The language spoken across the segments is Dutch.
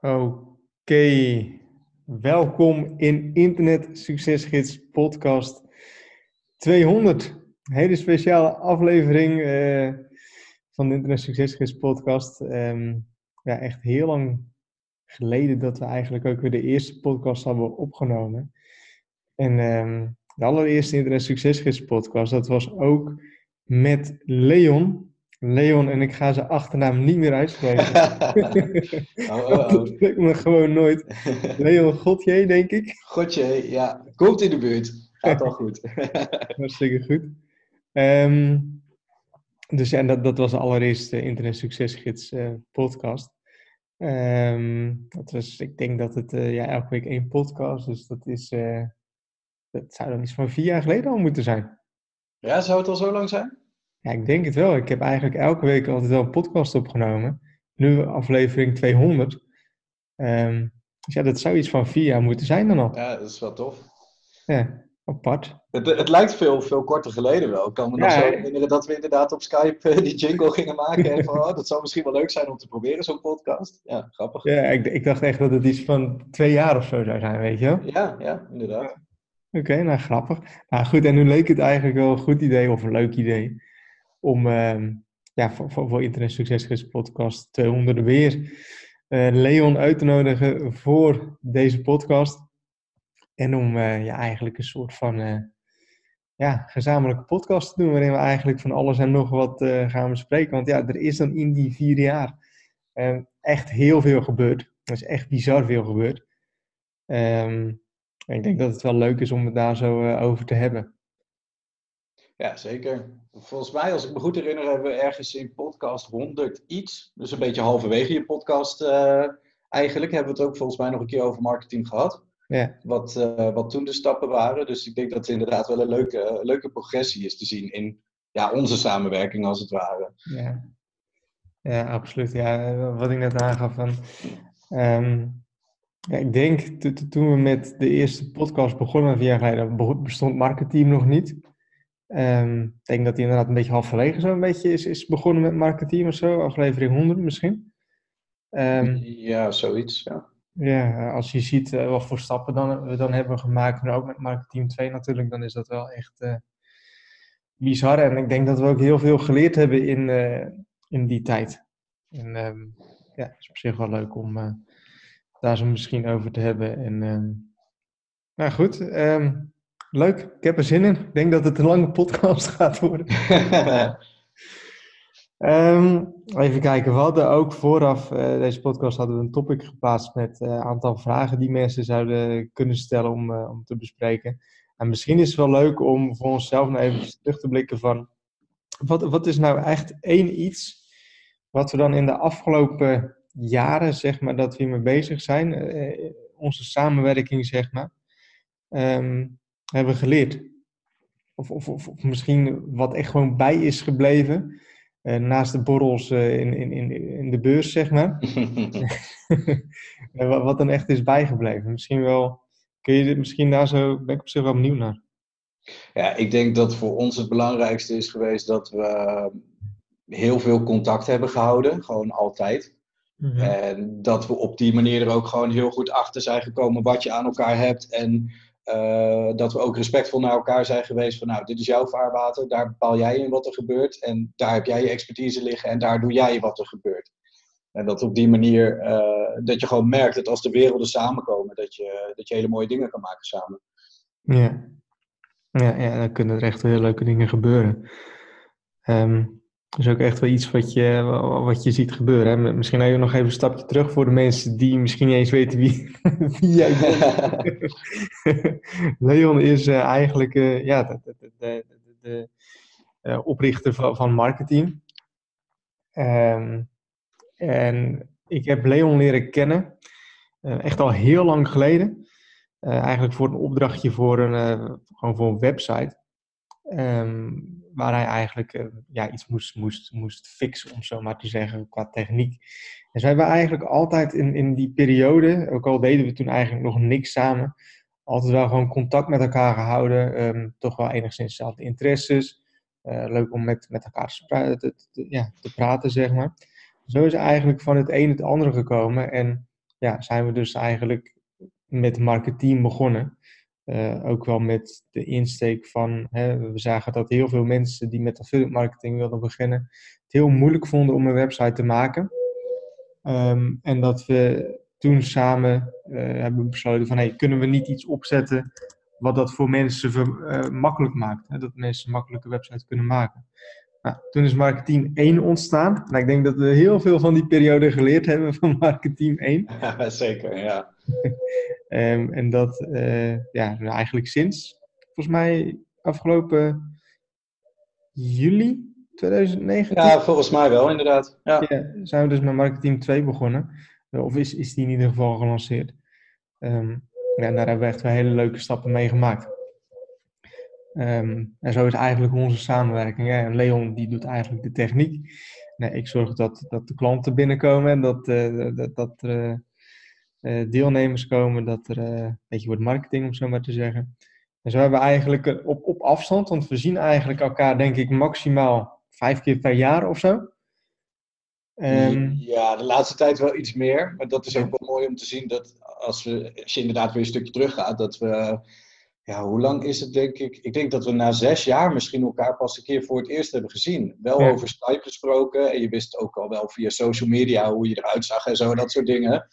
Oké, welkom in Internet Succesgids podcast 200. Een hele speciale aflevering uh, van de Internet Succesgids podcast. Um, ja, echt heel lang geleden dat we eigenlijk ook weer de eerste podcast hebben opgenomen. En um, de allereerste Internet Succesgids podcast, dat was ook met Leon. Leon en ik ga zijn achternaam niet meer uitspreken. oh, oh, oh. Dat lukt me gewoon nooit. Leon Godje, denk ik. Godje, ja. Komt in de buurt. Gaat al goed. Hartstikke goed. Um, dus ja, dat, dat was de allereerste Internet Succesgids uh, podcast. Um, dat was, ik denk dat het uh, ja, elke week één podcast, dus dat is, uh, dat zou dan iets van vier jaar geleden al moeten zijn. Ja, zou het al zo lang zijn? Ja, ik denk het wel. Ik heb eigenlijk elke week altijd wel een podcast opgenomen. Nu aflevering 200. Um, ehm, dus ja, dat zou iets van vier jaar moeten zijn dan al. Ja, dat is wel tof. Ja, apart. Het, het lijkt veel, veel korter geleden wel. Ik kan me nog zo herinneren dat we inderdaad op Skype eh, die jingle gingen maken. En van, oh, dat zou misschien wel leuk zijn om te proberen, zo'n podcast. Ja, grappig. Ja, ik, ik dacht echt dat het iets van twee jaar of zo zou zijn, weet je wel? Ja, ja, inderdaad. Oké, nou grappig. Nou goed, en nu leek het eigenlijk wel een goed idee of een leuk idee om uh, ja, voor, voor, Internet Succesgids podcast 200 weer uh, Leon uit te nodigen voor deze podcast. En om uh, ja, eigenlijk een soort van ja, gezamenlijke podcast te doen, waarin we eigenlijk van alles en nog wat gaan bespreken. Want ja, er is dan in die vier jaar ehm, echt heel veel gebeurd. Er is echt bizar veel gebeurd. Um, ik denk dat het wel leuk is om het daar zo over te hebben. Ja, zeker. Volgens mij, als ik me goed herinner, hebben we ergens in podcast 100 iets. Dus een beetje halverwege je podcast uh, eigenlijk. Hebben we het ook volgens mij nog een keer over marketing gehad. Ja. Wat, uh, wat toen de stappen waren. Dus ik denk dat het inderdaad wel een leuke, leuke progressie is te zien in ja, onze samenwerking als het ware. Ja, ja absoluut. Ja, wat ik net aangaf van... Um, ja, ik denk toen we met de eerste podcast begonnen, vier jaar geleden, bestond marketing nog niet. Um, ik denk dat hij inderdaad een beetje halverwege zo een beetje is, is begonnen met marketing of zo, aflevering 100 misschien. Um, ja, zoiets, ja. Ja, als je ziet uh, wat voor stappen dan, we dan hebben gemaakt, en ook met marketing 2 natuurlijk, dan is dat wel echt uh, bizar. En ik denk dat we ook heel veel geleerd hebben in, uh, in die tijd. En um, ja, het is op zich wel leuk om daar zo misschien over te hebben. En, nou goed, Leuk, ik heb er zin in. Ik denk dat het een lange podcast gaat worden. um, even kijken, we hadden ook vooraf uh, deze podcast hadden we een topic geplaatst met een uh, aantal vragen die mensen zouden kunnen stellen om, uh, om te bespreken. En misschien is het wel leuk om voor onszelf nog even terug te blikken van wat, wat is nou echt één iets wat we dan in de afgelopen jaren, zeg maar, dat we hiermee bezig zijn, eh, onze samenwerking, zeg maar. Um, hebben geleerd. Of, of, of, of, misschien wat echt gewoon bij is gebleven. Uh, naast de borrels uh, in, in, in, in de beurs, zeg maar. wat dan echt is bijgebleven. Misschien wel, kun je dit misschien daar zo, ben ik op zich wel benieuwd naar. Ja, ik denk dat voor ons het belangrijkste is geweest dat we heel veel contact hebben gehouden. Gewoon altijd. Mm -hmm. En dat we op die manier er ook gewoon heel goed achter zijn gekomen wat je aan elkaar hebt. En uh, dat we ook respectvol naar elkaar zijn geweest van nou, dit is jouw vaarwater, daar bepaal jij in wat er gebeurt en daar heb jij je expertise liggen en daar doe jij wat er gebeurt. En dat op die manier, uh, dat je gewoon merkt dat als de werelden samenkomen, dat je, dat je hele mooie dingen kan maken samen. Ja, ja, ja dan kunnen er echt leuke dingen gebeuren. Um, dat is ook echt wel iets wat je, wat je ziet gebeuren. Hè? Misschien even nog even een stapje terug voor de mensen die misschien niet eens weten wie, wie jij bent. Leon is uh, eigenlijk uh, ja, de, de, de, de uh, oprichter van, van marketing. Um, en ik heb Leon leren kennen, echt al heel lang geleden. eigenlijk voor een opdrachtje voor een, gewoon voor een website. Um, waar hij eigenlijk uh, ja, iets moest, moest, moest fixen, om zo maar te zeggen, qua techniek. En we hebben eigenlijk altijd in, in die periode, ook al deden we toen eigenlijk nog niks samen, altijd wel gewoon contact met elkaar gehouden. Um, toch wel enigszins dezelfde interesses. Uh, leuk om met, met elkaar te, ja, te praten, zeg maar. Zo is eigenlijk van het een het andere gekomen. En ja, zijn we dus eigenlijk met marketing begonnen. Uh, ook wel met de insteek van, hè, we zagen dat heel veel mensen die met affiliate marketing wilden beginnen, het heel moeilijk vonden om een website te maken. Um, en dat we toen samen uh, hebben besloten van, hey, kunnen we niet iets opzetten wat dat voor mensen uh, makkelijk maakt. Hè? Dat mensen een makkelijke website kunnen maken. Nou, toen is Marketing 1 ontstaan. Nou, ik denk dat we heel veel van die periode geleerd hebben van Marketing 1. Ja, zeker, ja. um, en dat, uh, ja, nou, eigenlijk sinds, volgens mij afgelopen juli 2019. Ja, volgens mij wel, inderdaad. Ja. ja zijn we dus met Marketing 2 begonnen. Of is, is die in ieder geval gelanceerd. Um, ja, daar hebben we echt wel hele leuke stappen mee gemaakt. Um, en zo is eigenlijk onze samenwerking. Leon die doet eigenlijk de techniek. Nee, ik zorg dat, dat de klanten binnenkomen en dat, uh, dat, dat er uh, deelnemers komen, dat er uh, een beetje wordt marketing, om zo maar te zeggen. En zo hebben we eigenlijk op, op afstand, want we zien eigenlijk elkaar denk ik maximaal vijf keer per jaar of zo. Um, ja, de laatste tijd wel iets meer. Maar dat is ook wel mooi om te zien dat als, we, als je inderdaad weer een stukje teruggaat, dat we ja, hoe lang is het denk ik? Ik denk dat we na zes jaar misschien elkaar pas een keer voor het eerst hebben gezien. Wel over Skype gesproken en je wist ook al wel via social media hoe je eruit zag en zo, dat soort dingen.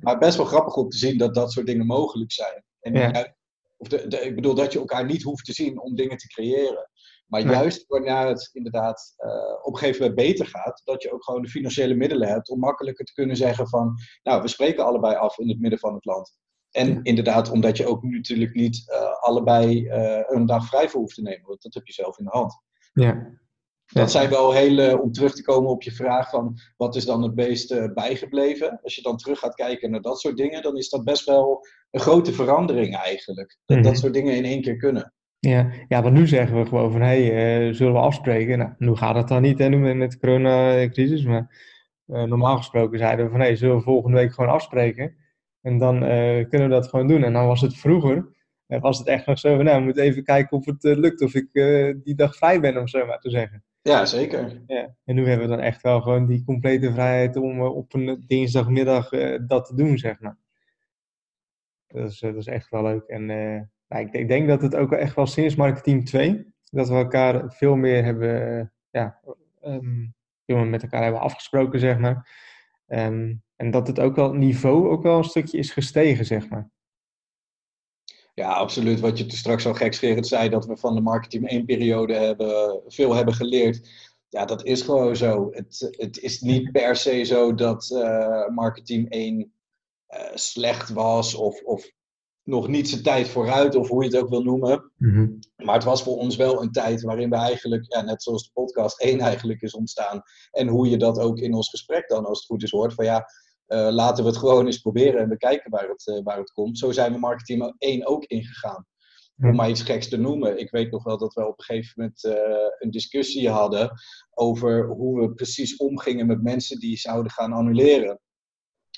Maar best wel grappig om te zien dat dat soort dingen mogelijk zijn. En ja. of de, de, ik bedoel dat je elkaar niet hoeft te zien om dingen te creëren. Maar juist wanneer het inderdaad uh, op een gegeven moment beter gaat, dat je ook gewoon de financiële middelen hebt om makkelijker te kunnen zeggen van, nou, we spreken allebei af in het midden van het land. En inderdaad, omdat je ook natuurlijk niet uh, allebei uh, een dag vrij voor hoeft te nemen, want dat heb je zelf in de hand. Ja. Dat zijn wel hele, om terug te komen op je vraag van wat is dan het meest bijgebleven. Als je dan terug gaat kijken naar dat soort dingen, dan is dat best wel een grote verandering eigenlijk. Dat mm -hmm. dat soort dingen in één keer kunnen. Ja, ja, want nu zeggen we gewoon van, hé, hey, uh, zullen we afspreken? Nou, nu gaat het dan niet, hè, nu met de coronacrisis, maar uh, normaal gesproken zeiden we van, hé, hey, zullen we volgende week gewoon afspreken? En dan uh, kunnen we dat gewoon doen. En dan was het vroeger, was het echt nog zo van, nou, we moeten even kijken of het lukt, of ik die dag vrij ben, om zo maar te zeggen. Ja, zeker. Ja. En nu hebben we dan echt wel gewoon die complete vrijheid om op een dinsdagmiddag dat te doen, zeg maar. Dat is, dat is echt wel leuk. En nou, ik, ik, denk dat het ook echt wel sinds Marketing 2, dat we elkaar veel meer hebben, ja, um, veel meer met elkaar hebben afgesproken, zeg maar. Um, en dat het ook wel, niveau ook wel een stukje is gestegen, zeg maar. Ja, absoluut. Wat je straks al gekscherend zei, dat we van de Marketing 1 periode hebben, veel hebben geleerd. Ja, dat is gewoon zo. Het, het is niet per se zo dat uh, Marketing 1 uh, slecht was of, of nog niet zijn tijd vooruit, of hoe je het ook wil noemen. Mm-hmm. Maar het was voor ons wel een tijd waarin we eigenlijk, ja, net zoals de podcast 1 eigenlijk is ontstaan. En hoe je dat ook in ons gesprek dan, als het goed is, hoort. Van ja, uh, laten we het gewoon eens proberen en bekijken waar het, uh, waar het komt. Zo zijn we marketing 1 ook ingegaan. Om maar iets geks te noemen. Ik weet nog wel dat we op een gegeven moment uh, een discussie hadden over hoe we precies omgingen met mensen die zouden gaan annuleren.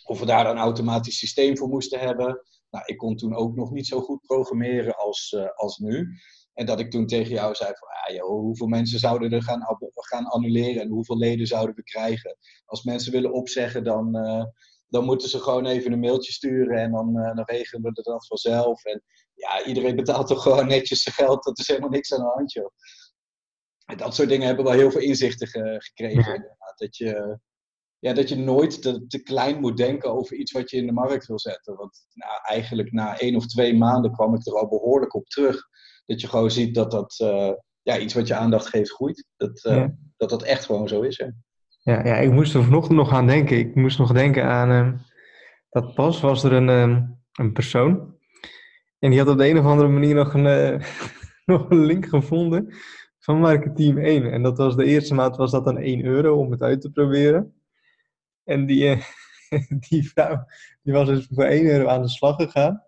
Of we daar een automatisch systeem voor moesten hebben. Nou, ik kon toen ook nog niet zo goed programmeren als, als nu. En dat ik toen tegen jou zei van, ah, joh, hoeveel mensen zouden er gaan, gaan annuleren en hoeveel leden zouden we krijgen? Als mensen willen opzeggen, dan, uh, dan moeten ze gewoon even een mailtje sturen en dan, uh, dan regelen we dat vanzelf. En ja, iedereen betaalt toch gewoon netjes zijn geld, dat is helemaal niks aan de hand, joh. En dat soort dingen hebben wel heel veel inzichten ge gekregen. Dat je, ja, dat je nooit te, te, klein moet denken over iets wat je in de markt wil zetten. Want nou, eigenlijk na één of twee maanden kwam ik er al behoorlijk op terug. Dat je gewoon ziet dat dat uh, ja, iets wat je aandacht geeft groeit. Dat, ja. dat dat echt gewoon zo is. Hè? Ja, ja, ik moest er vanochtend nog aan denken. Ik moest nog denken aan uh, dat pas was er een, een persoon. En die had op de een of andere manier nog een, nog een link gevonden van Marketing 1. En dat was de eerste maand was dat dan 1 euro om het uit te proberen. En die, die vrouw die was dus voor 1 euro aan de slag gegaan.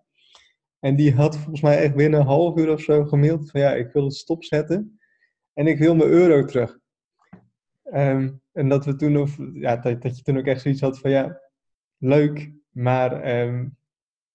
En die had volgens mij echt binnen een half uur of zo gemaild van ja, ik wil het stopzetten. En ik wil mijn euro terug. Um, en dat we toen, of, ja, dat, dat je toen ook echt zoiets had van ja, leuk, maar um,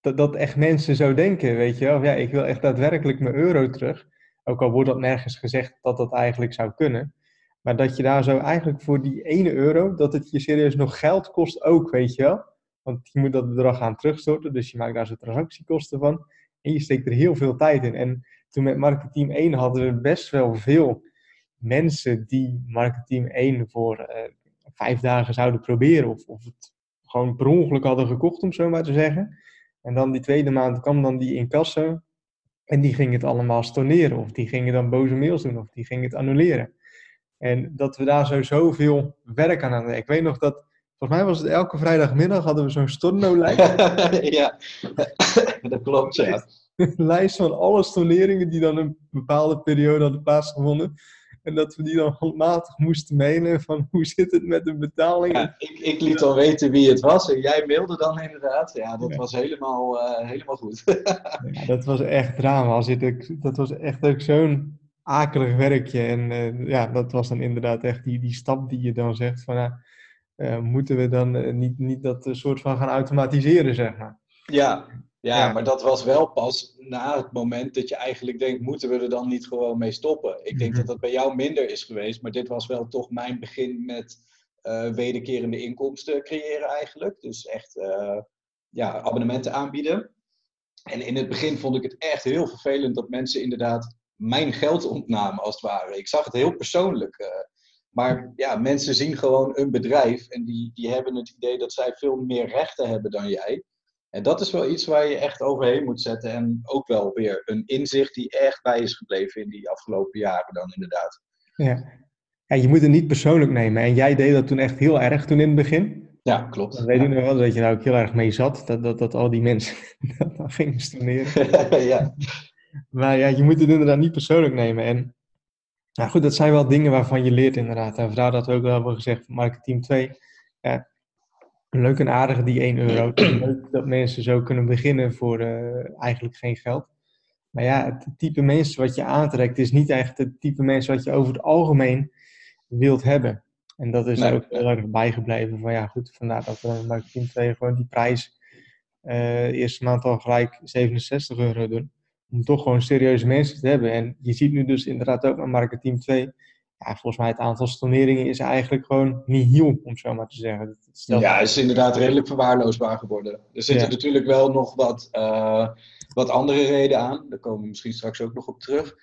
dat, dat echt mensen zo denken, weet je wel. Ja, ik wil echt daadwerkelijk mijn euro terug. Ook al wordt dat nergens gezegd dat dat eigenlijk zou kunnen. Maar dat je daar zo eigenlijk voor die ene euro, dat het je serieus nog geld kost ook, weet je wel. Want je moet dat bedrag gaan terugstorten, dus je maakt daar zo'n transactiekosten van. En je steekt er heel veel tijd in. En toen met marketing 1 hadden we best wel veel mensen die marketing 1 voor uh, vijf dagen zouden proberen. Of, of het gewoon per ongeluk hadden gekocht, om zo maar te zeggen. En dan die tweede maand kwam dan die incasso. En die ging het allemaal storneren. Of die gingen dan boze mails doen. Of die gingen het annuleren. En dat we daar zo zoveel werk aan hadden. Ik weet nog dat, volgens mij was het elke vrijdagmiddag hadden we zo'n stornolijst. ja, dat klopt, ja. Een lijst van alle storneringen die dan een bepaalde periode hadden plaatsgevonden. En dat we die dan handmatig moesten mailen van hoe zit het met de betaling. Ja, ik, ik liet al weten wie het was en jij mailde dan inderdaad. Ja, dat was helemaal, uh, helemaal goed. ja, dat was echt drama. Dat was echt ook zo'n akelig werkje. En uh, ja, dat was dan inderdaad echt die, die stap die je dan zegt van... Uh, moeten we dan niet, niet dat soort van gaan automatiseren, zeg maar. Ja, ja, maar dat was wel pas na het moment dat je eigenlijk denkt, moeten we er dan niet gewoon mee stoppen? Ik denk mhm. dat dat bij jou minder is geweest, maar dit was wel toch mijn begin met uh, wederkerende inkomsten creëren eigenlijk. Dus echt uh, ja, abonnementen aanbieden. En in het begin vond ik het echt heel vervelend dat mensen inderdaad mijn geld ontnamen, als het ware. Ik zag het heel persoonlijk. Uh, maar ja, mensen zien gewoon een bedrijf en die, die hebben het idee dat zij veel meer rechten hebben dan jij. En dat is wel iets waar je echt overheen moet zetten. En ook wel weer een inzicht die echt bij is gebleven in die afgelopen jaren dan inderdaad. Ja. ja, je moet het niet persoonlijk nemen. En jij deed dat toen echt heel erg toen in het begin. Ja, klopt. Dan weet ik nog wel dat je daar ook heel erg mee zat. Dat, dat, dat al die mensen dat gingen stoneren. ja. Maar ja, je moet het inderdaad niet persoonlijk nemen. En nou goed, dat zijn wel dingen waarvan je leert inderdaad. En vandaar dat we ook wel hebben gezegd, marketing 2. Ja, leuk en aardig die 1 euro. leuk dat mensen zo kunnen beginnen voor uh, eigenlijk geen geld. Maar ja, het type mensen wat je aantrekt is niet echt het type mensen wat je over het algemeen wilt hebben. En dat is nee, ook heel erg bijgebleven. Van ja, goed, vandaar dat we marketing 2 gewoon die prijs uh, eerste maand al gelijk 67 euro doen. Om toch gewoon serieuze mensen te hebben. En je ziet nu dus inderdaad ook met marketing 2 ja, volgens mij het aantal storneringen is eigenlijk gewoon niet heel, om zo maar te zeggen. Ja, het is inderdaad redelijk verwaarloosbaar geworden. Er zitten natuurlijk wel nog wat, uh, wat andere redenen aan. Daar komen we misschien straks ook nog op terug.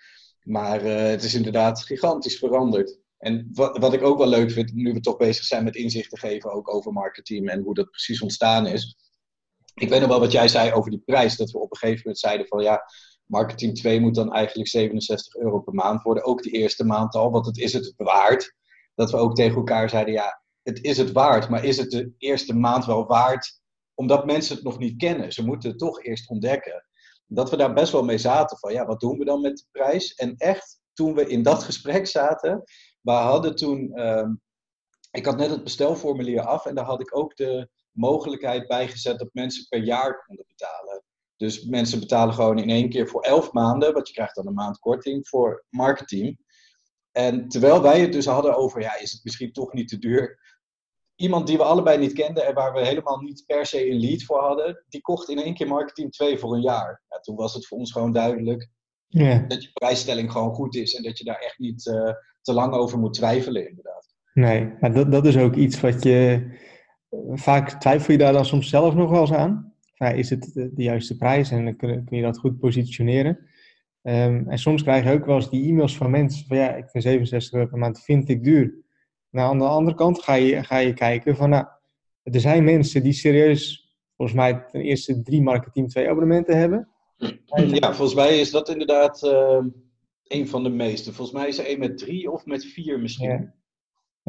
Maar uh, het is inderdaad gigantisch veranderd. En wat, wat ik ook wel leuk vind, nu we toch bezig zijn met inzicht te geven ook over marketing en hoe dat precies ontstaan is. Ik weet nog wel wat jij zei over die prijs. Dat we op een gegeven moment zeiden van ja, Marketing 2 moet dan eigenlijk 67 euro per maand worden. Ook de eerste maand al, want het is het waard. Dat we ook tegen elkaar zeiden, ja, het is het waard. Maar is het de eerste maand wel waard? Omdat mensen het nog niet kennen. Ze moeten het toch eerst ontdekken. Dat we daar best wel mee zaten van, ja, wat doen we dan met de prijs? En echt, toen we in dat gesprek zaten, we hadden toen... Ehm, ik had net het bestelformulier af en daar had ik ook de mogelijkheid bijgezet dat mensen per jaar konden betalen. Dus mensen betalen gewoon in één keer voor elf maanden, want je krijgt dan een maand korting voor marketing. En terwijl wij het dus hadden over, ja, is het misschien toch niet te duur? Iemand die we allebei niet kenden en waar we helemaal niet per se een lead voor hadden, die kocht in één keer marketing 2 voor een jaar. Ja, toen was het voor ons gewoon duidelijk dat je prijsstelling gewoon goed is en dat je daar echt niet uh, te lang over moet twijfelen, inderdaad. Nee, maar dat, dat is ook iets wat je. Vaak twijfel je daar dan soms zelf nog wel eens aan is het de, juiste prijs en dan kun, kun, je dat goed positioneren. Um, en soms krijg je ook wel eens die e-mails van mensen van ja, ik vind 67 euro per maand vind ik duur. Nou, aan de andere kant ga je, ga je kijken van nou, er zijn mensen die serieus volgens mij ten eerste drie marketing twee abonnementen hebben. Ja, volgens mij is dat inderdaad uh, een van de meeste. Volgens mij is er een met drie of met vier misschien. Ja.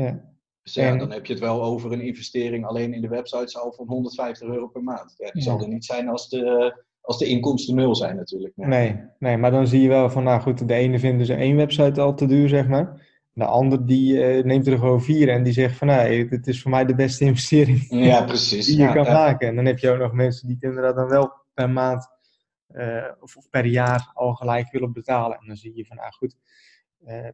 ja. Dus ja, dan heb je het wel over een investering alleen in de website al van 150 euro per maand. Ja, die zal er niet zijn als de, als de inkomsten nul zijn natuurlijk. Nee. nee. maar dan zie je wel van, nou goed, de ene vindt dus één website al te duur, zeg maar. De ander die uh, neemt er gewoon vier en die zegt van, nou, dit is voor mij de beste investering ja, precies. die je kan maken. En dan heb je ook nog mensen die inderdaad dan wel per maand uh, of, of, per jaar al gelijk willen betalen. En dan zie je van, nou goed, uh,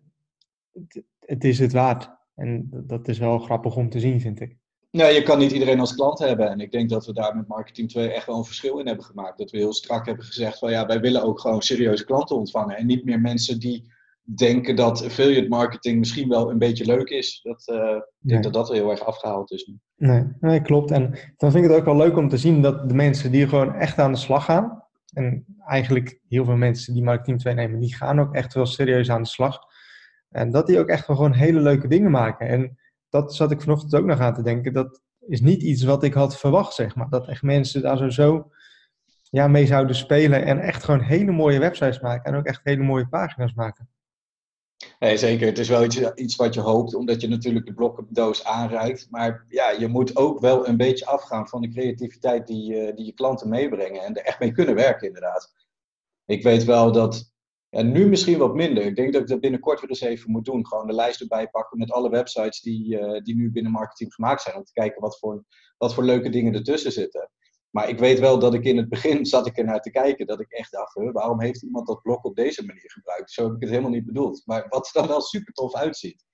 het, het is het waard. En dat is wel grappig om te zien, vind ik. Ja, je kan niet iedereen als klant hebben. En ik denk dat we daar met Marketing 2 echt wel een verschil in hebben gemaakt. Dat we heel strak hebben gezegd van ja, wij willen ook gewoon serieuze klanten ontvangen. En niet meer mensen die denken dat affiliate marketing misschien wel een beetje leuk is. Dat, uh, Ik denk dat dat heel erg afgehaald is nu. Nee, nee, klopt. En dan vind ik het ook wel leuk om te zien dat de mensen die gewoon echt aan de slag gaan. En eigenlijk heel veel mensen die marketing 2 nemen, die gaan ook echt wel serieus aan de slag. En dat die ook echt wel gewoon hele leuke dingen maken. En dat zat ik vanochtend ook nog aan te denken. Dat is niet iets wat ik had verwacht, zeg maar. Dat echt mensen daar zo, zo ja, mee zouden spelen en echt gewoon hele mooie websites maken. En ook echt hele mooie pagina's maken. Nee, zeker. Het is wel iets, iets wat je hoopt, omdat je natuurlijk de blokkendoos aanreikt. Maar ja, je moet ook wel een beetje afgaan van de creativiteit die, uh, die je klanten meebrengen. En er echt mee kunnen werken, inderdaad. Ik weet wel dat, ja, nu misschien wat minder. Ik denk dat ik dat binnenkort weer eens even moet doen. Gewoon de lijst erbij pakken met alle websites die, uh, die nu binnen marketing gemaakt zijn. Om te kijken wat voor, wat voor leuke dingen ertussen zitten. Maar ik weet wel dat ik in het begin zat ik er naar te kijken. Dat ik echt dacht, waarom heeft iemand dat blok op deze manier gebruikt? Zo heb ik het helemaal niet bedoeld. Maar wat er dan wel super tof uitziet.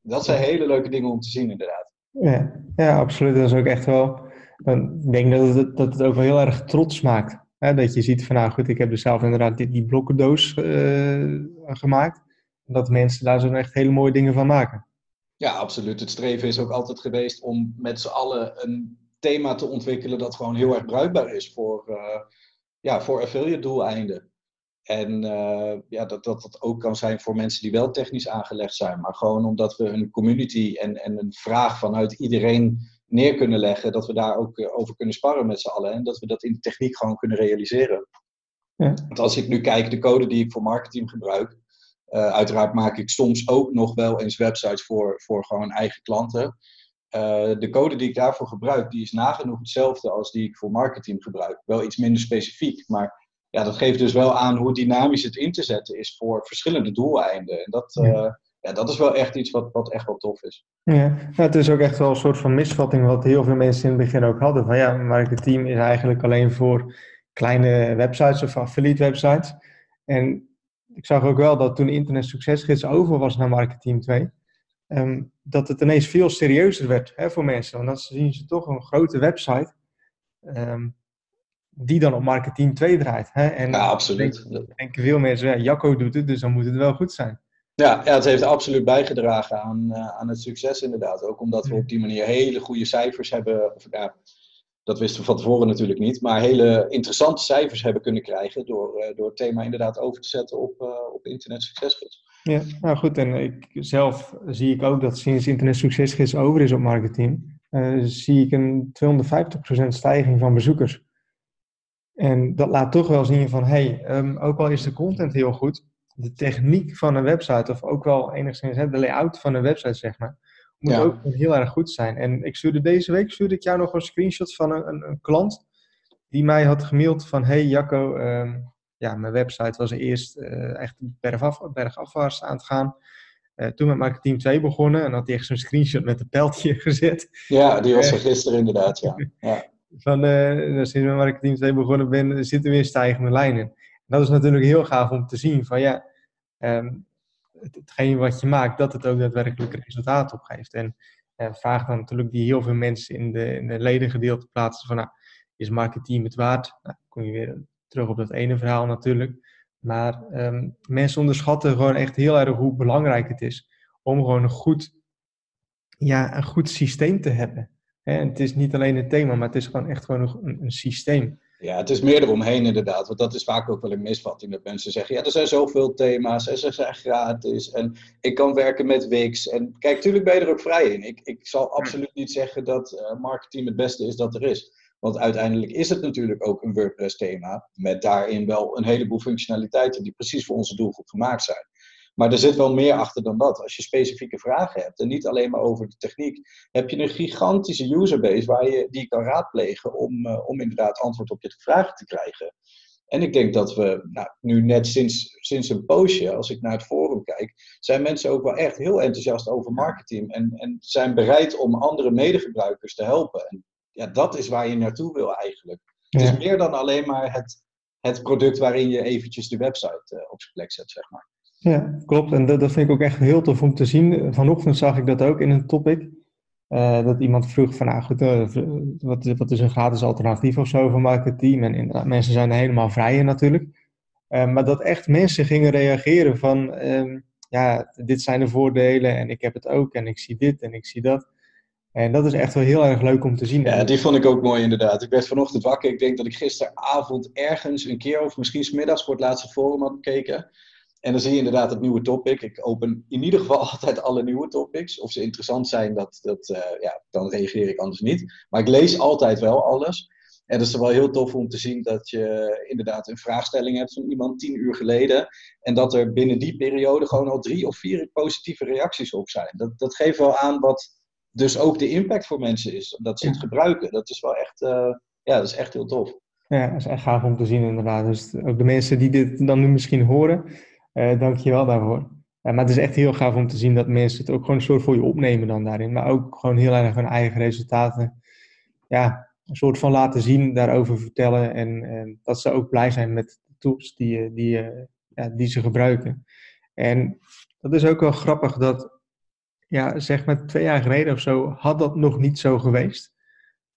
Dat zijn hele leuke dingen om te zien inderdaad. Ja, ja absoluut. Dat is ook echt wel... Ik denk dat het, dat het ook wel heel erg trots maakt. Hè? Dat je ziet van, nou goed, ik heb dus zelf inderdaad die, blokkendoos uh, gemaakt. Dat mensen daar zo echt hele mooie dingen van maken. Ja, absoluut. Het streven is ook altijd geweest om met z'n allen een thema te ontwikkelen dat gewoon heel erg bruikbaar is voor, uh, ja, voor affiliate doeleinden. En uh, ja, dat, dat dat ook kan zijn voor mensen die wel technisch aangelegd zijn. Maar gewoon omdat we een community en, en een vraag vanuit iedereen neer kunnen leggen. Dat we daar ook uh, over kunnen sparren met z'n allen. En dat we dat in de techniek gewoon kunnen realiseren. Ja. Want als ik nu kijk, de code die ik voor marketing gebruik. uiteraard maak ik soms ook nog wel eens websites voor, voor gewoon eigen klanten. Uh, de code die ik daarvoor gebruik, die is nagenoeg hetzelfde als die ik voor marketing gebruik. Wel iets minder specifiek, maar ja, dat geeft dus wel aan hoe dynamisch het in te zetten is voor verschillende doeleinden. En dat. Uh, ja, dat is wel echt iets wat, wat echt wel tof is. Ja. ja, het is ook echt wel een soort van misvatting wat heel veel mensen in het begin ook hadden. Van ja, marketing is eigenlijk alleen voor kleine websites of affiliate websites. En ik zag ook wel dat toen Internet Succesgids over was naar Marketing 2 um, dat het ineens veel serieuzer werd hè, voor mensen. Want dan zien ze toch een grote website um, die dan op marketing 2 draait. Hè? En ja, absoluut. Denken veel mensen, ja, Jacco doet het, dus dan moet het wel goed zijn. Ja, ja het heeft absoluut bijgedragen aan, uh, aan het succes inderdaad. Ook omdat we op die manier hele goede cijfers hebben. Of, ja, dat wisten we van tevoren natuurlijk niet. Maar hele interessante cijfers hebben kunnen krijgen door, uh, door het thema inderdaad over te zetten op, uh, op internet succesgids. Ja, nou goed. En ik, zelf zie ik ook dat sinds Internet Succesgids over is op marketing, zie ik een 250% stijging van bezoekers. En dat laat toch wel zien van, hey, um, ook al is de content heel goed, de techniek van een website, of ook wel enigszins hè, de layout van een website, zeg maar, moet ja. ook heel erg goed zijn. En ik stuurde deze week stuurde ik jou nog een screenshot van een, een, een klant die mij had gemaild van, hey Jacco, um, ja, mijn website was eerst uh, echt bergaf, bergafwaarts aan het gaan. Uh, toen met Marketing 2 begonnen en had hij echt zo'n screenshot met een pijltje gezet. Ja, die was er gisteren inderdaad, ja. ja. Van, uh, sinds ik met Marketing 2 begonnen ben, zitten we weer stijgende lijnen. Dat is natuurlijk heel gaaf om te zien van ja, um, hetgeen wat je maakt, dat het ook daadwerkelijk resultaat opgeeft. En uh, vraag dan natuurlijk die heel veel mensen in de, de ledengedeelte plaatsen van nou, is marketing het waard? Nou, kom je weer terug op dat ene verhaal natuurlijk. Maar um, mensen onderschatten gewoon echt heel erg hoe belangrijk het is om gewoon een goed, ja, een goed systeem te hebben. En het is niet alleen een thema, maar het is gewoon echt gewoon een systeem. Ja, het is meer eromheen inderdaad. Want dat is vaak ook wel een misvatting. Dat mensen zeggen, ja, er zijn zoveel thema's en ze zijn gratis. En ik kan werken met Wix. En kijk, tuurlijk ben je er ook vrij in. Ik, ik zal absoluut niet zeggen dat uh, marketing het beste is dat er is. Want uiteindelijk is het natuurlijk ook een WordPress-thema. Met daarin wel een heleboel functionaliteiten die precies voor onze doelgroep gemaakt zijn. Maar er zit wel meer achter dan dat. Als je specifieke vragen hebt en niet alleen maar over de techniek, heb je een gigantische userbase waar je die kan raadplegen om, uh, om inderdaad antwoord op je vragen te krijgen. En ik denk dat we nou, nu net sinds, sinds een poosje, als ik naar het forum kijk, zijn mensen ook wel echt heel enthousiast over marketing en, en zijn bereid om andere medegebruikers te helpen. En ja, dat is waar je naartoe wil eigenlijk. Het is meer dan alleen maar het, het product waarin je eventjes de website uh, op zijn plek zet, zeg maar. Ja, klopt. En dat, dat vind ik ook echt heel tof om te zien. Vanochtend zag ik dat ook in een topic. Uh, dat iemand vroeg van, nou goed, uh, wat, wat, is een gratis alternatief of zo voor marketing? En inderdaad, mensen zijn er helemaal vrij natuurlijk. Uh, maar dat echt mensen gingen reageren van, ehm, ja, dit zijn de voordelen en ik heb het ook en ik zie dit en ik zie dat. En dat is echt wel heel erg leuk om te zien. Ja, die vond ik ook mooi inderdaad. Ik werd vanochtend wakker. Ik denk dat ik gisteravond ergens een keer of misschien smiddags voor het laatste forum had gekeken. En dan zie je inderdaad het nieuwe topic. Ik open in ieder geval altijd alle nieuwe topics. Of ze interessant zijn, dat, dat, uh, ja, dan reageer ik anders niet. Maar ik lees altijd wel alles. En dat is wel heel tof om te zien dat je inderdaad een vraagstelling hebt van iemand tien uur geleden. En dat er binnen die periode gewoon al drie of vier positieve reacties op zijn. Dat, dat geeft wel aan wat dus ook de impact voor mensen is. Dat ze het gebruiken. Dat is wel echt, uh, ja, dat is echt heel tof. Ja, dat is echt gaaf om te zien inderdaad. Dus ook de mensen die dit dan nu misschien horen, je wel daarvoor. Uh, maar het is echt heel gaaf om te zien dat mensen het ook gewoon een soort voor je opnemen dan daarin. Maar ook gewoon heel erg hun eigen resultaten ja, een soort van laten zien, daarover vertellen. En, en dat ze ook blij zijn met de tools die, die, ja, die ze gebruiken. En dat is ook wel grappig dat, ja, zeg maar twee jaar geleden of zo, had dat nog niet zo geweest.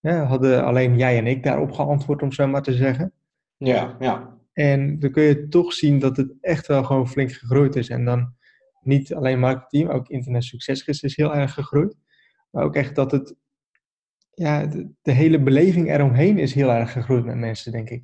Hadden alleen jij en ik daarop geantwoord, om zo maar te zeggen. Ja, ja. En dan kun je toch zien dat het echt wel gewoon flink gegroeid is. En dan niet alleen marketing, ook internet succesgids is heel erg gegroeid. Maar ook echt dat het, ja, de, hele beleving eromheen is heel erg gegroeid met mensen, denk ik.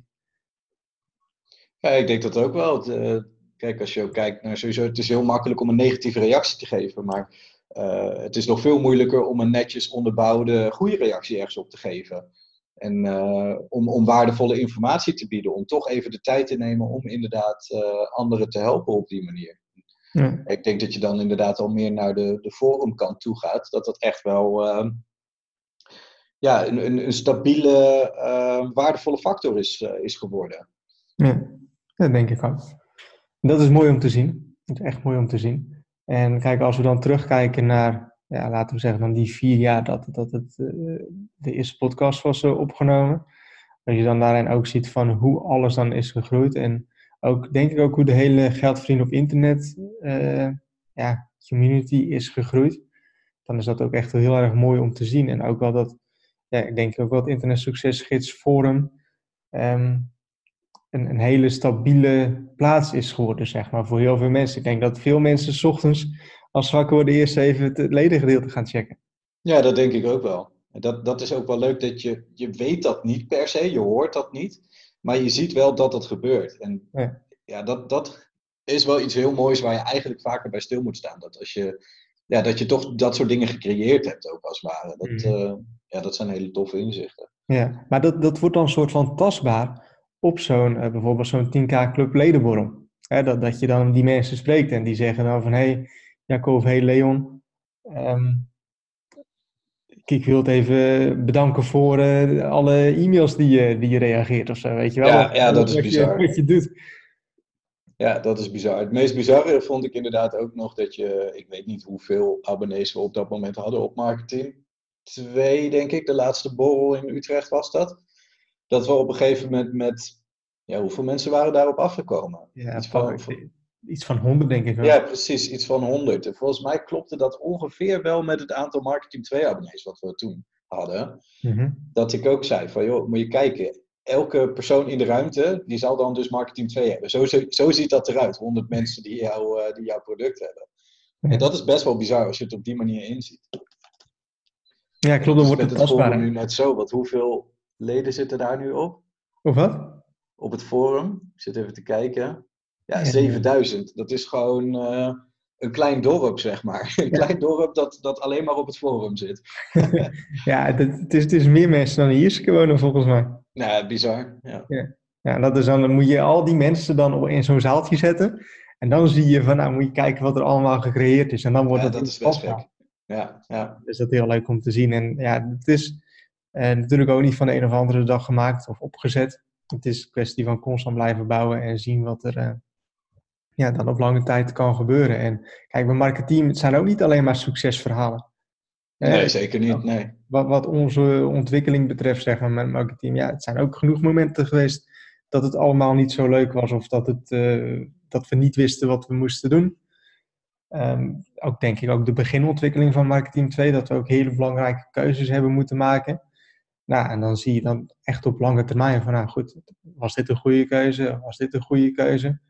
Ja, ik denk dat ook wel. De, kijk, als je ook kijkt naar sowieso, het is heel makkelijk om een negatieve reactie te geven. Maar uh, het is nog veel moeilijker om een netjes onderbouwde goede reactie ergens op te geven. En uh, om, om waardevolle informatie te bieden, om toch even de tijd te nemen om inderdaad uh, anderen te helpen op die manier. Ja. Ik denk dat je dan inderdaad al meer naar de, de forumkant toe gaat. Dat dat echt wel uh, ja, een, een, een stabiele, waardevolle factor is, is geworden. Ja, dat denk ik ook. Dat is mooi om te zien. Dat is echt mooi om te zien. En kijk, als we dan terugkijken naar ja, laten we zeggen, dan die vier jaar dat, dat het uh, de eerste podcast was uh, opgenomen. Dat je dan daarin ook ziet van hoe alles dan is gegroeid. En ook, denk ik ook, hoe de hele geldvrienden op internet uh, ja, community is gegroeid. Dan is dat ook echt heel erg mooi om te zien. En ook wel dat, ja, ik denk ook wel het Internet Succesgids Forum um, een, een hele stabiele plaats is geworden, zeg maar, voor heel veel mensen. Ik denk dat veel mensen s ochtends als we wakker worden eerst even het ledengedeelte gaan checken. Ja, dat denk ik ook wel. Dat, dat is ook wel leuk dat je, je weet dat niet per se, je hoort dat niet, maar je ziet wel dat het gebeurt. En ja, ja dat, dat is wel iets heel moois waar je eigenlijk vaker bij stil moet staan. Dat als je, ja, dat je toch dat soort dingen gecreëerd hebt ook als het ware. Dat, mm. uh, ja, dat zijn hele toffe inzichten. Ja, maar dat, dat wordt dan een soort van tastbaar op zo'n, uh, bijvoorbeeld zo'n 10k club ledenborrel. dat, dat je dan die mensen spreekt en die zeggen dan van hé, hey, Jacob, hey Leon. Um, ik wil het even bedanken voor uh, alle e-mails die je, die je reageert of zo, weet je wel? Ja, ja dat is bizar. Je, wat je doet. Ja, dat is bizar. Het meest bizarre vond ik inderdaad ook nog dat je, ik weet niet hoeveel abonnees we op dat moment hadden op marketing. Twee, denk ik, de laatste borrel in Utrecht was dat. Dat we op een gegeven moment met, ja, hoeveel mensen waren daarop afgekomen? Ja, van, Iets van 100 denk ik wel. Ja, precies, iets van 100. En volgens mij klopte dat ongeveer wel met het aantal Marketing 2 abonnees wat we toen hadden. Mhm. Dat ik ook zei van, joh, moet je kijken. Elke persoon in de ruimte, die zal dan dus Marketing 2 hebben. Zo, zo, zo ziet dat eruit. 100 mensen die, jou, uh, die jouw product hebben. En dat is best wel bizar als je het op die manier inziet. Ja, klopt. Dan wordt het tastbaar. nu net zo. Want hoeveel leden zitten daar nu op? Of wat? Op het forum. Ik zit even te kijken. Ja, 7000. Dat is gewoon uh, een klein dorp, zeg maar. Een klein dorp dat, dat alleen maar op het forum zit. ja, het, is, het is meer mensen dan hier wonen, volgens mij. Nou, bizar. Ja. ja. Ja, dat is dan, dan moet je al die mensen dan in zo'n zaaltje zetten. En dan zie je van, nou moet je kijken wat er allemaal gecreëerd is. En dan wordt ja, het dat is best. Ja, ja. Dus dat is heel leuk om te zien. En ja, het is eh, natuurlijk ook niet van de een of andere dag gemaakt of opgezet. Het is een kwestie van constant blijven bouwen en zien wat er, uh, ja, dan op lange tijd kan gebeuren. En kijk, bij marketing het zijn ook niet alleen maar succesverhalen. Nee, zeker niet. Nee. Wat, wat onze ontwikkeling betreft, zeg maar, met marketing, ja, het zijn ook genoeg momenten geweest dat het allemaal niet zo leuk was of dat, het, uh, dat we niet wisten wat we moesten doen. Um, ook denk ik ook de beginontwikkeling van Marketing 2, dat we ook hele belangrijke keuzes hebben moeten maken. Nou, en dan zie je dan echt op lange termijn van, nou goed, was dit een goede keuze? Was dit een goede keuze?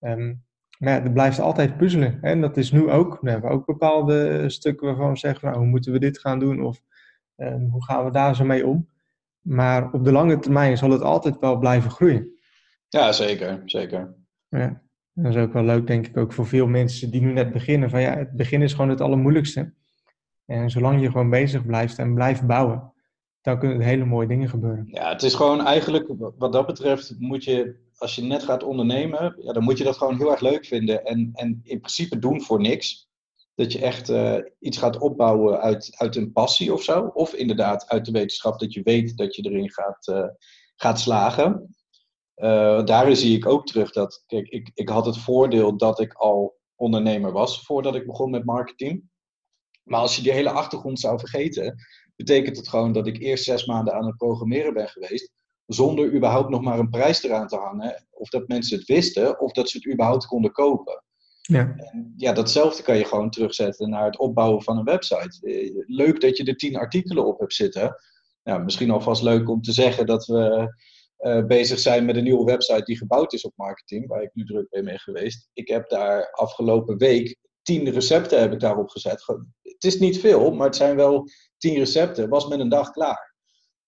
Um, Maar ja, blijft altijd puzzelen. Hè? En dat is nu ook. We hebben ook bepaalde stukken waarvan we zeggen, nou, hoe moeten we dit gaan doen? Of ehm, hoe gaan we daar zo mee om? Maar op de lange termijn zal het altijd wel blijven groeien. Ja, zeker. zeker. Ja. Dat is ook wel leuk, denk ik, ook voor veel mensen die nu net beginnen. Van ja, het begin is gewoon het allermoeilijkste. En zolang je gewoon bezig blijft en blijft bouwen, dan kunnen er hele mooie dingen gebeuren. Ja, het is gewoon eigenlijk, wat dat betreft, moet je, als je net gaat ondernemen, ja, dan moet je dat gewoon heel erg leuk vinden. En, en in principe doen voor niks. Dat je echt uh, iets gaat opbouwen uit, uit een passie of zo. Of inderdaad uit de wetenschap dat je weet dat je erin gaat, uh, gaat slagen. Uh, daarin zie ik ook terug dat, kijk, ik, ik had het voordeel dat ik al ondernemer was voordat ik begon met marketing. Maar als je die hele achtergrond zou vergeten, betekent het gewoon dat ik eerst zes maanden aan het programmeren ben geweest, zonder überhaupt nog maar een prijs eraan te hangen. Of dat mensen het wisten, of dat ze het überhaupt konden kopen. Ja. En ja, datzelfde kan je gewoon terugzetten naar het opbouwen van een website. Eh, leuk dat je er tien artikelen op hebt zitten. Ja, misschien alvast leuk om te zeggen dat we uh, bezig zijn met een nieuwe website die gebouwd is op marketing, waar ik nu druk mee ben geweest. Ik heb daar afgelopen week tien recepten heb ik daarop gezet. Het is niet veel, maar het zijn wel tien recepten. Was met een dag klaar.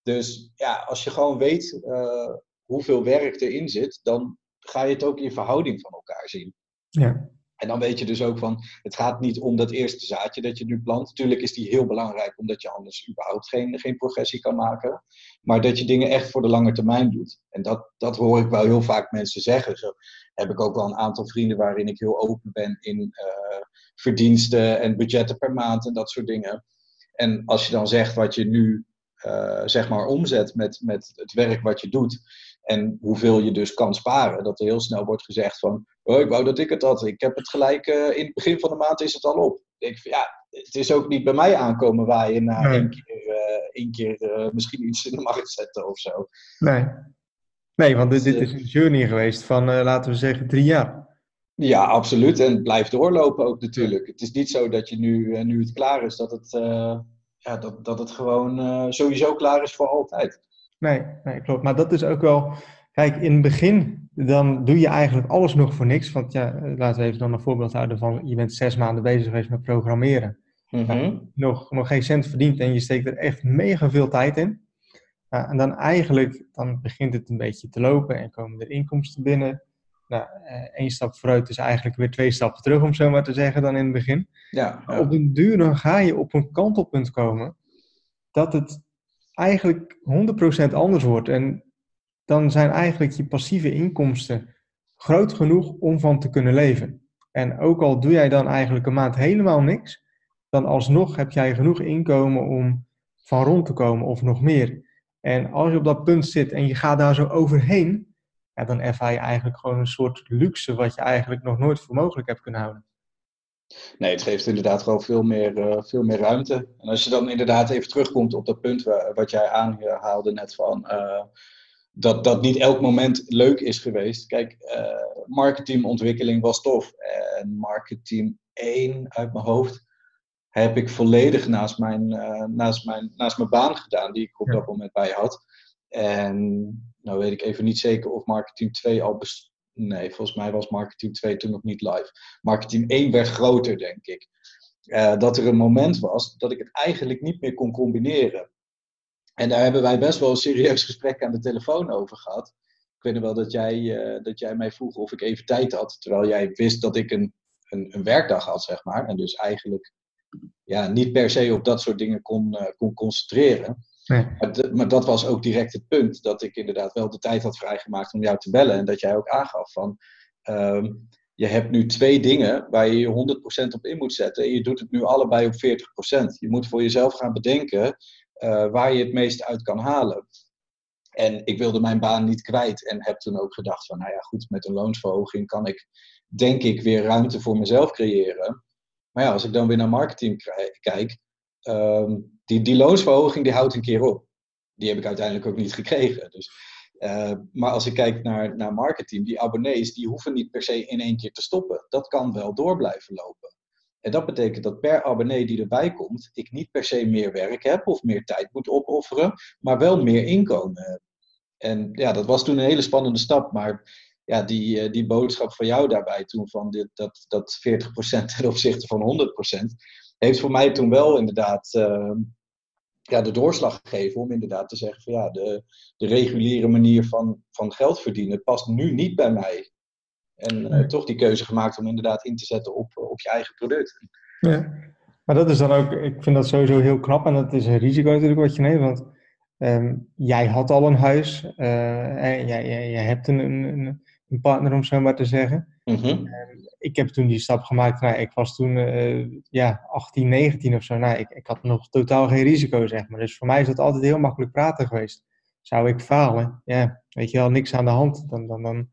Dus ja, als je gewoon weet uh, hoeveel werk erin zit, dan ga je het ook in verhouding van elkaar zien. Ja. En dan weet je dus ook van, het gaat niet om dat eerste zaadje dat je nu plant. Natuurlijk is die heel belangrijk, omdat je anders überhaupt geen, geen progressie kan maken. Maar dat je dingen echt voor de lange termijn doet. En dat, dat hoor ik wel heel vaak mensen zeggen. Zo heb ik ook wel een aantal vrienden waarin ik heel open ben in uh, verdiensten en budgetten per maand en dat soort dingen. En als je dan zegt wat je nu uh, zeg maar omzet met, met het werk wat je doet en hoeveel je dus kan sparen, dat er heel snel wordt gezegd van, oh, ik wou dat ik het had, ik heb het gelijk, uh, in het begin van de maand is het al op. Ik ja, het is ook niet bij mij aankomen waar je na nee. één keer, uh, één keer misschien iets in de markt zetten of zo. Nee, nee want dit, dit is een journey geweest van, laten we zeggen, drie jaar. Ja, absoluut. En het blijft doorlopen ook natuurlijk. Het is niet zo dat je nu, nu het klaar is, dat het, ja, dat, dat het gewoon sowieso klaar is voor altijd. Nee, nee, klopt. Maar dat is ook wel. Kijk, in het begin dan doe je eigenlijk alles nog voor niks. Want ja, laten we even dan een voorbeeld houden van je bent zes maanden bezig geweest met programmeren. Mhm. nog, nog geen cent verdiend en je steekt er echt mega veel tijd in. Uh, en dan eigenlijk, dan begint het een beetje te lopen en komen er inkomsten binnen. Nou, uh, één stap vooruit is eigenlijk weer twee stappen terug, om zo maar te zeggen, dan in het begin. Ja, ja. Op een duur dan ga je op een kantelpunt komen dat het eigenlijk 100% anders wordt. En dan zijn eigenlijk je passieve inkomsten groot genoeg om van te kunnen leven. En ook al doe jij dan eigenlijk een maand helemaal niks, dan alsnog heb jij genoeg inkomen om van rond te komen of nog meer. En als je op dat punt zit en je gaat daar zo overheen, ja, dan ervaar je eigenlijk gewoon een soort luxe wat je eigenlijk nog nooit voor mogelijk hebt kunnen houden. Nee, het geeft inderdaad gewoon veel meer, uh, veel meer ruimte. En als je dan inderdaad even terugkomt op dat punt waar, wat jij aanhaalde net van uh, dat, dat niet elk moment leuk is geweest. Kijk, uh, marketingontwikkeling was tof. En marketing 1 uit mijn hoofd heb ik volledig naast mijn, naast mijn, naast mijn baan gedaan, die ik op dat moment bij had. En nou weet ik even niet zeker of marketing 2 al bestond Nee, volgens mij was marketing 2 toen nog niet live. Marketing 1 werd groter, denk ik. Uh, dat er een moment was dat ik het eigenlijk niet meer kon combineren. En daar hebben wij best wel een serieus gesprek aan de telefoon over gehad. Ik weet wel dat jij, uh, dat jij mij vroeg of ik even tijd had. Terwijl jij wist dat ik een, een, een werkdag had, zeg maar. En dus eigenlijk ja, niet per se op dat soort dingen kon, uh, kon concentreren. Maar, dat was ook direct het punt, dat ik inderdaad wel de tijd had vrijgemaakt om jou te bellen. En dat jij ook aangaf van, um, je hebt nu twee dingen waar je je 100% op in moet zetten. En je doet het nu allebei op 40%. Je moet voor jezelf gaan bedenken uh, waar je het meeste uit kan halen. En ik wilde mijn baan niet kwijt en heb toen ook gedacht van, nou ja goed, met een loonsverhoging kan ik denk ik weer ruimte voor mezelf creëren. Maar ja, als ik dan weer naar marketing kijk, um, die, die loonsverhoging die houdt een keer op. Die heb ik uiteindelijk ook niet gekregen. Dus, uh, maar als ik kijk naar, naar marketing, die abonnees, die hoeven niet per se in één keer te stoppen. Dat kan wel door blijven lopen. En dat betekent dat per abonnee die erbij komt, ik niet per se meer werk heb of meer tijd moet opofferen, maar wel meer inkomen heb. En ja, dat was toen een hele spannende stap. Maar ja, die, die boodschap van jou daarbij toen van dit, dat, dat 40% ten opzichte van 100%, heeft voor mij toen wel inderdaad ehm, ja, de doorslag gegeven om inderdaad te zeggen van ja, de, de reguliere manier van, van geld verdienen past nu niet bij mij. En uh, toch die keuze gemaakt om inderdaad in te zetten op, op je eigen product. Ja, maar dat is dan ook, ik vind dat sowieso heel knap en dat is een risico natuurlijk wat je neemt, want um, jij had al een huis uh, en jij, jij, jij hebt een, een, een partner om zo maar te zeggen. Mm -hmm. Ik heb toen die stap gemaakt, nou, ik was toen uh, ja, 18, 19 of zo, nou, ik, ik had nog totaal geen risico zeg maar, dus voor mij is dat altijd heel makkelijk praten geweest. Zou ik falen? Ja, weet je wel, niks aan de hand. Dan, dan, dan,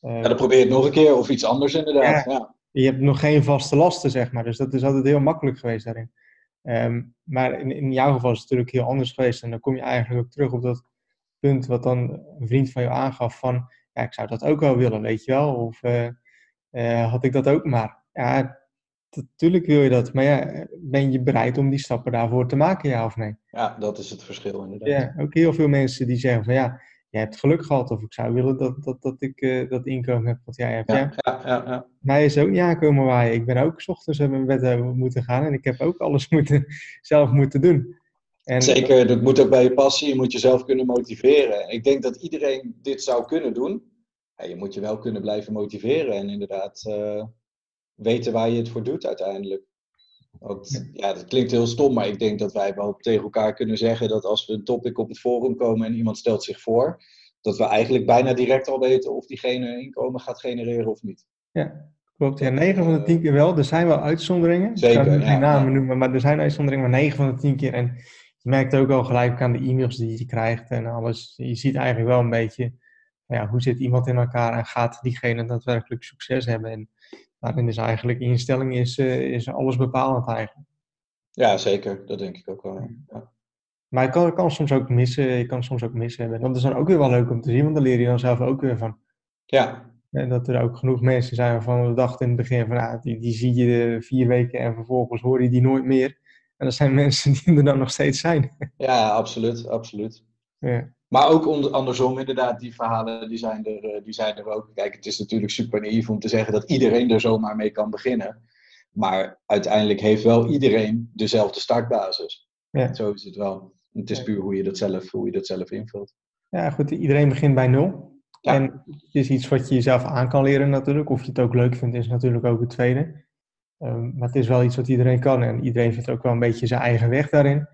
uh, ja, dan probeer je het nog een keer of iets anders inderdaad. Ja, ja. Je hebt nog geen vaste lasten, zeg maar. Dus dat is altijd heel makkelijk geweest daarin. Um, maar in, in jouw geval is het natuurlijk heel anders geweest. En dan kom je eigenlijk ook terug op dat punt wat dan een vriend van jou aangaf van... Ja, ik zou dat ook wel willen, weet je wel. Of uh, uh, had ik dat ook maar. Ja, natuurlijk wil je dat. Maar ja, ben je bereid om die stappen daarvoor te maken, ja of nee? Ja, dat is het verschil inderdaad. Ja, ook heel veel mensen die zeggen van ja jij hebt geluk gehad of ik zou willen dat, dat, dat ik uh, dat inkomen heb wat jij hebt. Ja, ja, ja, ja, ja. Mij is ook niet aankomen waaien. Ik ben ook s ochtends met mijn bed moeten gaan en ik heb ook alles moeten, zelf moeten doen. En, Zeker, dat moet ook bij je passie. Je moet jezelf kunnen motiveren. Ik denk dat iedereen dit zou kunnen doen. Ja, je moet je wel kunnen blijven motiveren en inderdaad uh, weten waar je het voor doet uiteindelijk. Want, ja, dat klinkt heel stom, maar ik denk dat wij wel tegen elkaar kunnen zeggen dat als we een topic op het forum komen en iemand stelt zich voor, dat we eigenlijk bijna direct al weten of diegene inkomen gaat genereren of niet. Ja, klopt. Ja, 9 van de 10 keer wel. Er zijn wel uitzonderingen. Zeker. Ik kan geen ja, namen noemen, maar er zijn uitzonderingen, maar 9 van de 10 keer. En je merkt ook al gelijk aan de e-mails die je krijgt en alles. Je ziet eigenlijk wel een beetje, ja, hoe zit iemand in elkaar en gaat diegene daadwerkelijk succes hebben. En daarin is eigenlijk instelling is, uh, is alles bepalend eigenlijk. Ja, zeker. Dat denk ik ook wel. Ja. Maar je kan, kan soms ook missen, je kan soms ook missen hebben. Dat is dan ook weer wel leuk om te zien, want dan leer je dan zelf ook weer van. Ja. En dat er ook genoeg mensen zijn waarvan we dachten in het begin van, ah, die, die zie je vier weken en vervolgens hoor je die nooit meer. En dat zijn mensen die er dan nog steeds zijn. Ja, absoluut, absoluut. Ja. Maar ook andersom, inderdaad, die verhalen die zijn, er, eh, die zijn er ook. Kijk, het is natuurlijk super naïef om te zeggen dat iedereen er zomaar mee kan beginnen. Maar uiteindelijk heeft wel iedereen dezelfde startbasis. Ja. Zo is het wel. Het is puur hoe je dat zelf, hoe je dat zelf invult. Ja, goed. Iedereen begint bij nul. Ja. En het is iets wat je jezelf aan kan leren natuurlijk. Of je het ook leuk vindt, is natuurlijk ook het tweede. Um, maar het is wel iets wat iedereen kan. En iedereen vindt ook wel een beetje zijn eigen weg daarin.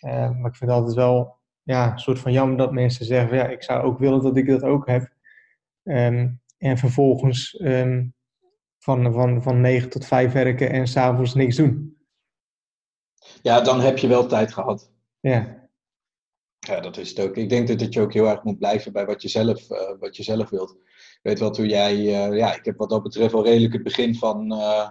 Uh, maar ik vind het altijd wel ja, een soort van jammer dat mensen zeggen: ja, ik zou ook willen dat ik dat ook heb. Um, en vervolgens um, van, van, van 9 tot 5 werken en s'avonds niks doen. Ja, dan heb je wel tijd gehad. Ja. Ja, dat is het ook. Ik denk dat, je ook heel erg moet blijven bij wat je zelf, uh, wat je zelf wilt. weet wel, toen jij, uh, ja, ik heb wat dat betreft wel redelijk het begin van, uh,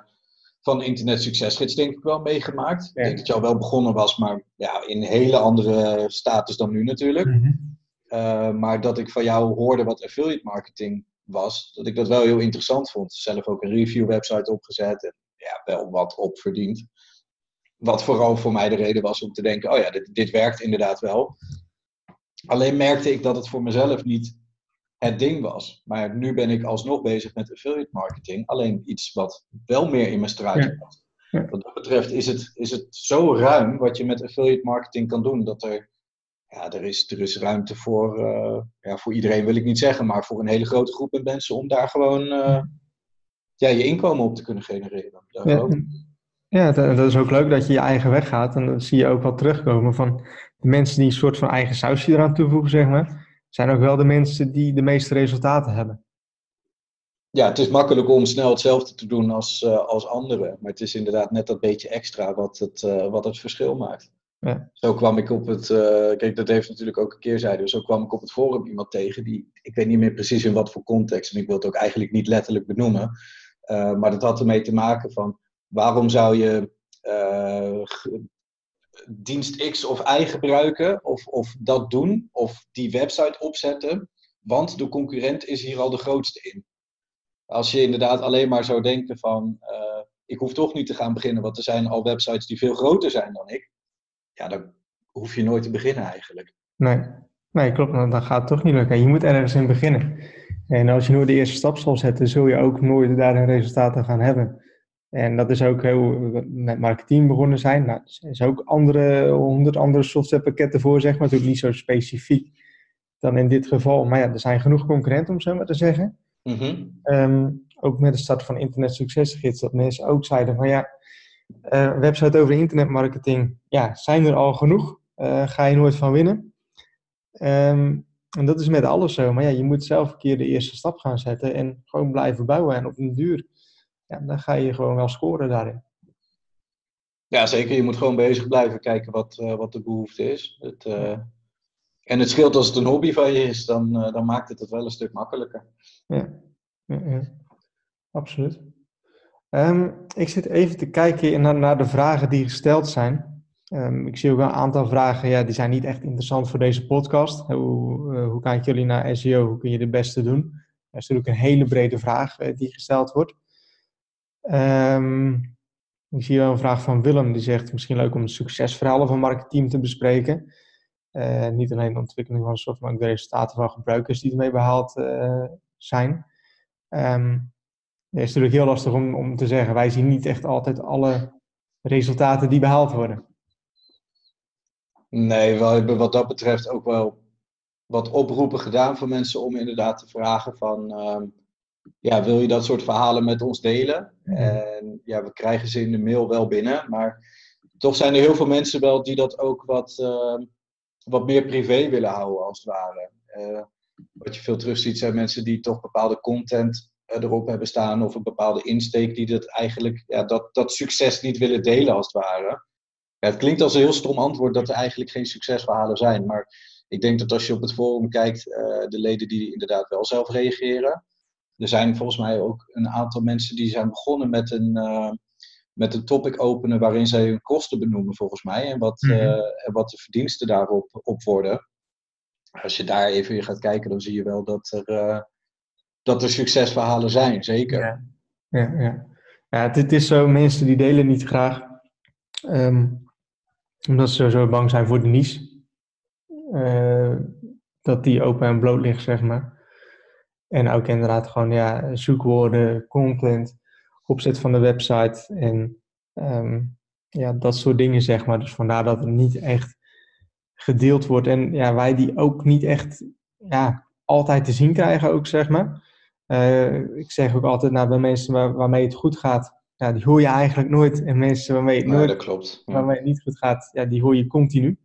van Internet Succesgids denk ik wel meegemaakt. Ja. Ik denk dat je al wel begonnen was, maar ja, in een hele andere status dan nu natuurlijk. Mm -hmm. uh, maar dat ik van jou hoorde wat affiliate marketing was, dat ik dat wel heel interessant vond. Zelf ook een review website opgezet en ja, wel wat op verdiend. Wat vooral voor mij de reden was om te denken, oh ja, dit, dit werkt inderdaad wel. Alleen merkte ik dat het voor mezelf niet het ding was. Maar nu ben ik alsnog bezig met affiliate marketing. Alleen iets wat wel meer in mijn straatje past. Ja. Ja. Wat dat betreft is het, is het zo ruim wat je met affiliate marketing kan doen. Dat er, ja, er, is, er is ruimte voor, uh, ja, voor iedereen wil ik niet zeggen. Maar voor een hele grote groep mensen om daar gewoon uh, ja, je inkomen op te kunnen genereren. Daar ja. Ja, dat is ook leuk dat je je eigen weg gaat. En dat zie je ook wel terugkomen van de mensen die een soort van eigen sausje eraan toevoegen, zeg maar zijn ook wel de mensen die de meeste resultaten hebben. Ja, het is makkelijk om snel hetzelfde te doen als, uh, als anderen. Maar het is inderdaad net dat beetje extra wat het, uh, wat het verschil maakt. Ja. Zo kwam ik op het, uh, kijk dat heeft natuurlijk ook een keerzijde. Zo kwam ik op het forum iemand tegen die, ik weet niet meer precies in wat voor context. En ik wil het ook eigenlijk niet letterlijk benoemen. maar dat had ermee te maken van, waarom zou je dienst X of Y gebruiken, of, of dat doen, of die website opzetten, want de concurrent is hier al de grootste in. Als je inderdaad alleen maar zou denken van, uh, ik hoef toch niet te gaan beginnen, want er zijn al websites die veel groter zijn dan ik, ja, dan hoef je nooit te beginnen eigenlijk. Nee, nee klopt, dan gaat het toch niet lukken. Je moet ergens in beginnen. En als je nooit de eerste stap zal zetten, zul je ook nooit daar een resultaten gaan hebben. En dat is ook heel met marketing begonnen zijn. Nou, er zijn ook andere, honderd andere softwarepakketten voor, zeg maar. Natuurlijk niet zo specifiek dan in dit geval. Maar ja, er zijn genoeg concurrenten, om zo maar te zeggen. Mhm. Ehm, ook met de start van Internet Succesgids, dat mensen ook zeiden van ja, uh, website over internetmarketing, ja, zijn er al genoeg. Uh, ga je nooit van winnen. Um, en dat is met alles zo. Maar ja, je moet zelf een keer de eerste stap gaan zetten en gewoon blijven bouwen. En op een duur, ja, dan ga je gewoon wel scoren daarin. Ja, zeker. Je moet gewoon bezig blijven kijken wat, uh, wat de behoefte is. Het, uh, en het scheelt als het een hobby van je is, dan, uh, dan maakt het het wel een stuk makkelijker. Ja, ja, ja. absoluut. Um, ik zit even te kijken naar, naar de vragen die gesteld zijn. Um, ik zie ook een aantal vragen, ja, die zijn niet echt interessant voor deze podcast. Hoe, hoe kijken jullie naar SEO? Hoe kun je het beste doen? Dat is natuurlijk een hele brede vraag die gesteld wordt. Um, ik zie wel een vraag van Willem, die zegt misschien leuk om succesverhalen van marketing te bespreken. Uh, niet alleen de ontwikkeling van software, maar ook de resultaten van gebruikers die ermee behaald zijn. Um, het is natuurlijk heel lastig om, om te zeggen, wij zien niet echt altijd alle resultaten die behaald worden. Nee, we hebben wat dat betreft ook wel wat oproepen gedaan voor mensen om inderdaad te vragen van, ehm, ja, wil je dat soort verhalen met ons delen? En ja, we krijgen ze in de mail wel binnen, maar toch zijn er heel veel mensen wel die dat ook wat, ehm, wat meer privé willen houden, als het ware. Uh, wat je veel terug ziet zijn mensen die toch bepaalde content eh, erop hebben staan of een bepaalde insteek die dat eigenlijk, ja, dat, dat succes niet willen delen, als het ware het klinkt als een heel stom antwoord dat er eigenlijk geen succesverhalen zijn. Maar ik denk dat als je op het forum kijkt, uh, de leden die inderdaad wel zelf reageren. Er zijn volgens mij ook een aantal mensen die zijn begonnen met een, uh, met een topic openen waarin zij hun kosten benoemen, volgens mij. En wat, uh, wat de verdiensten daarop op worden. Als je daar even in gaat kijken, dan zie je wel dat er, dat er succesverhalen zijn, zeker. Ja, ja, ja. ja het, is zo, mensen die delen niet graag. Um, omdat ze zo bang zijn voor de niche. Dat die open en bloot ligt, zeg maar. En ook inderdaad gewoon ja, zoekwoorden, content, opzet van de website en um, ja, dat soort dingen, zeg maar. Dus vandaar dat het niet echt gedeeld wordt. En ja, wij die ook niet echt ja, altijd te zien krijgen, ook zeg maar. Uh, ik zeg ook altijd nou, bij mensen waar, waarmee het goed gaat, ja, die hoor je eigenlijk nooit. En mensen waarmee het, nooit, dat klopt. waarmee het niet goed gaat, ja, die hoor je continu.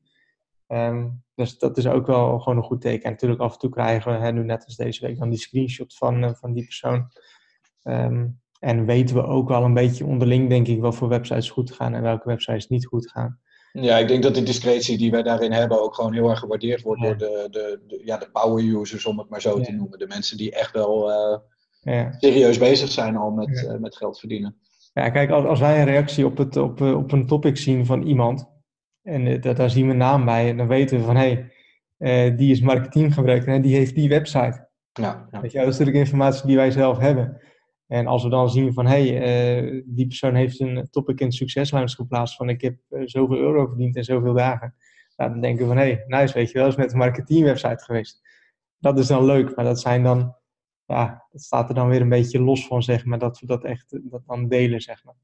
Um, dus dat is ook wel gewoon een goed teken. En natuurlijk af en toe krijgen we, hè, nu net als deze week, dan die screenshot van, uh, van die persoon. Um, en weten we ook wel een beetje onderling, denk ik, wel voor websites goed gaan en welke websites niet goed gaan. Ja, ik denk dat de discretie die wij daarin hebben ook gewoon heel erg gewaardeerd wordt door de, de, de, ja, de power users, om het maar zo te noemen. De mensen die echt wel uh, ja. serieus bezig zijn al met, uh, met geld verdienen. Ja, kijk, als, als wij een reactie op, het, op, eh, op een topic zien van iemand, en uh, daar zien we een naam bij, en dan weten we van hé, hey, uh, die is marketinggebruiker en die heeft die website. Ja, ja. Weet je, dat is natuurlijk informatie die wij zelf hebben. En als we dan zien van hé, hey, die persoon heeft een topic in succeslijns geplaatst van ik heb zoveel euro verdiend in zoveel dagen. Nou, dan denken we van hé, hey, nice, weet je wel, is met een marketingwebsite geweest. Dat is dan leuk, maar dat zijn dan ja, dat staat er dan weer een beetje los van, zeg maar, dat we dat echt dat dan delen, zeg maar.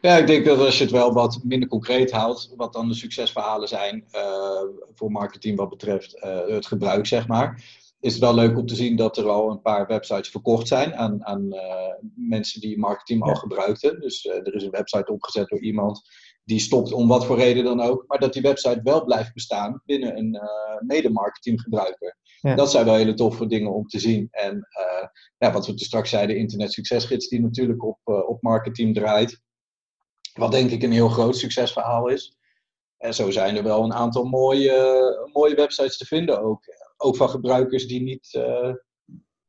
Ja, ik denk dat als je het wel wat minder concreet houdt, wat dan de succesverhalen zijn uh, voor marketing wat betreft uh, het gebruik, zeg maar, is het wel leuk om te zien dat er al een paar websites verkocht zijn aan, aan uh, mensen die marketing al gebruikten. Dus er is een website opgezet door iemand die stopt om wat voor reden dan ook, maar dat die website wel blijft bestaan binnen een uh, mede-marketinggebruiker. Ja. Dat zijn wel hele toffe dingen om te zien. En ja, wat we toen straks zeiden, Internet Succesgids, die natuurlijk op, op marketing draait. Wat denk ik een heel groot succesverhaal is. En zo zijn er wel een aantal mooie, mooie websites te vinden ook. Ook van gebruikers die, niet,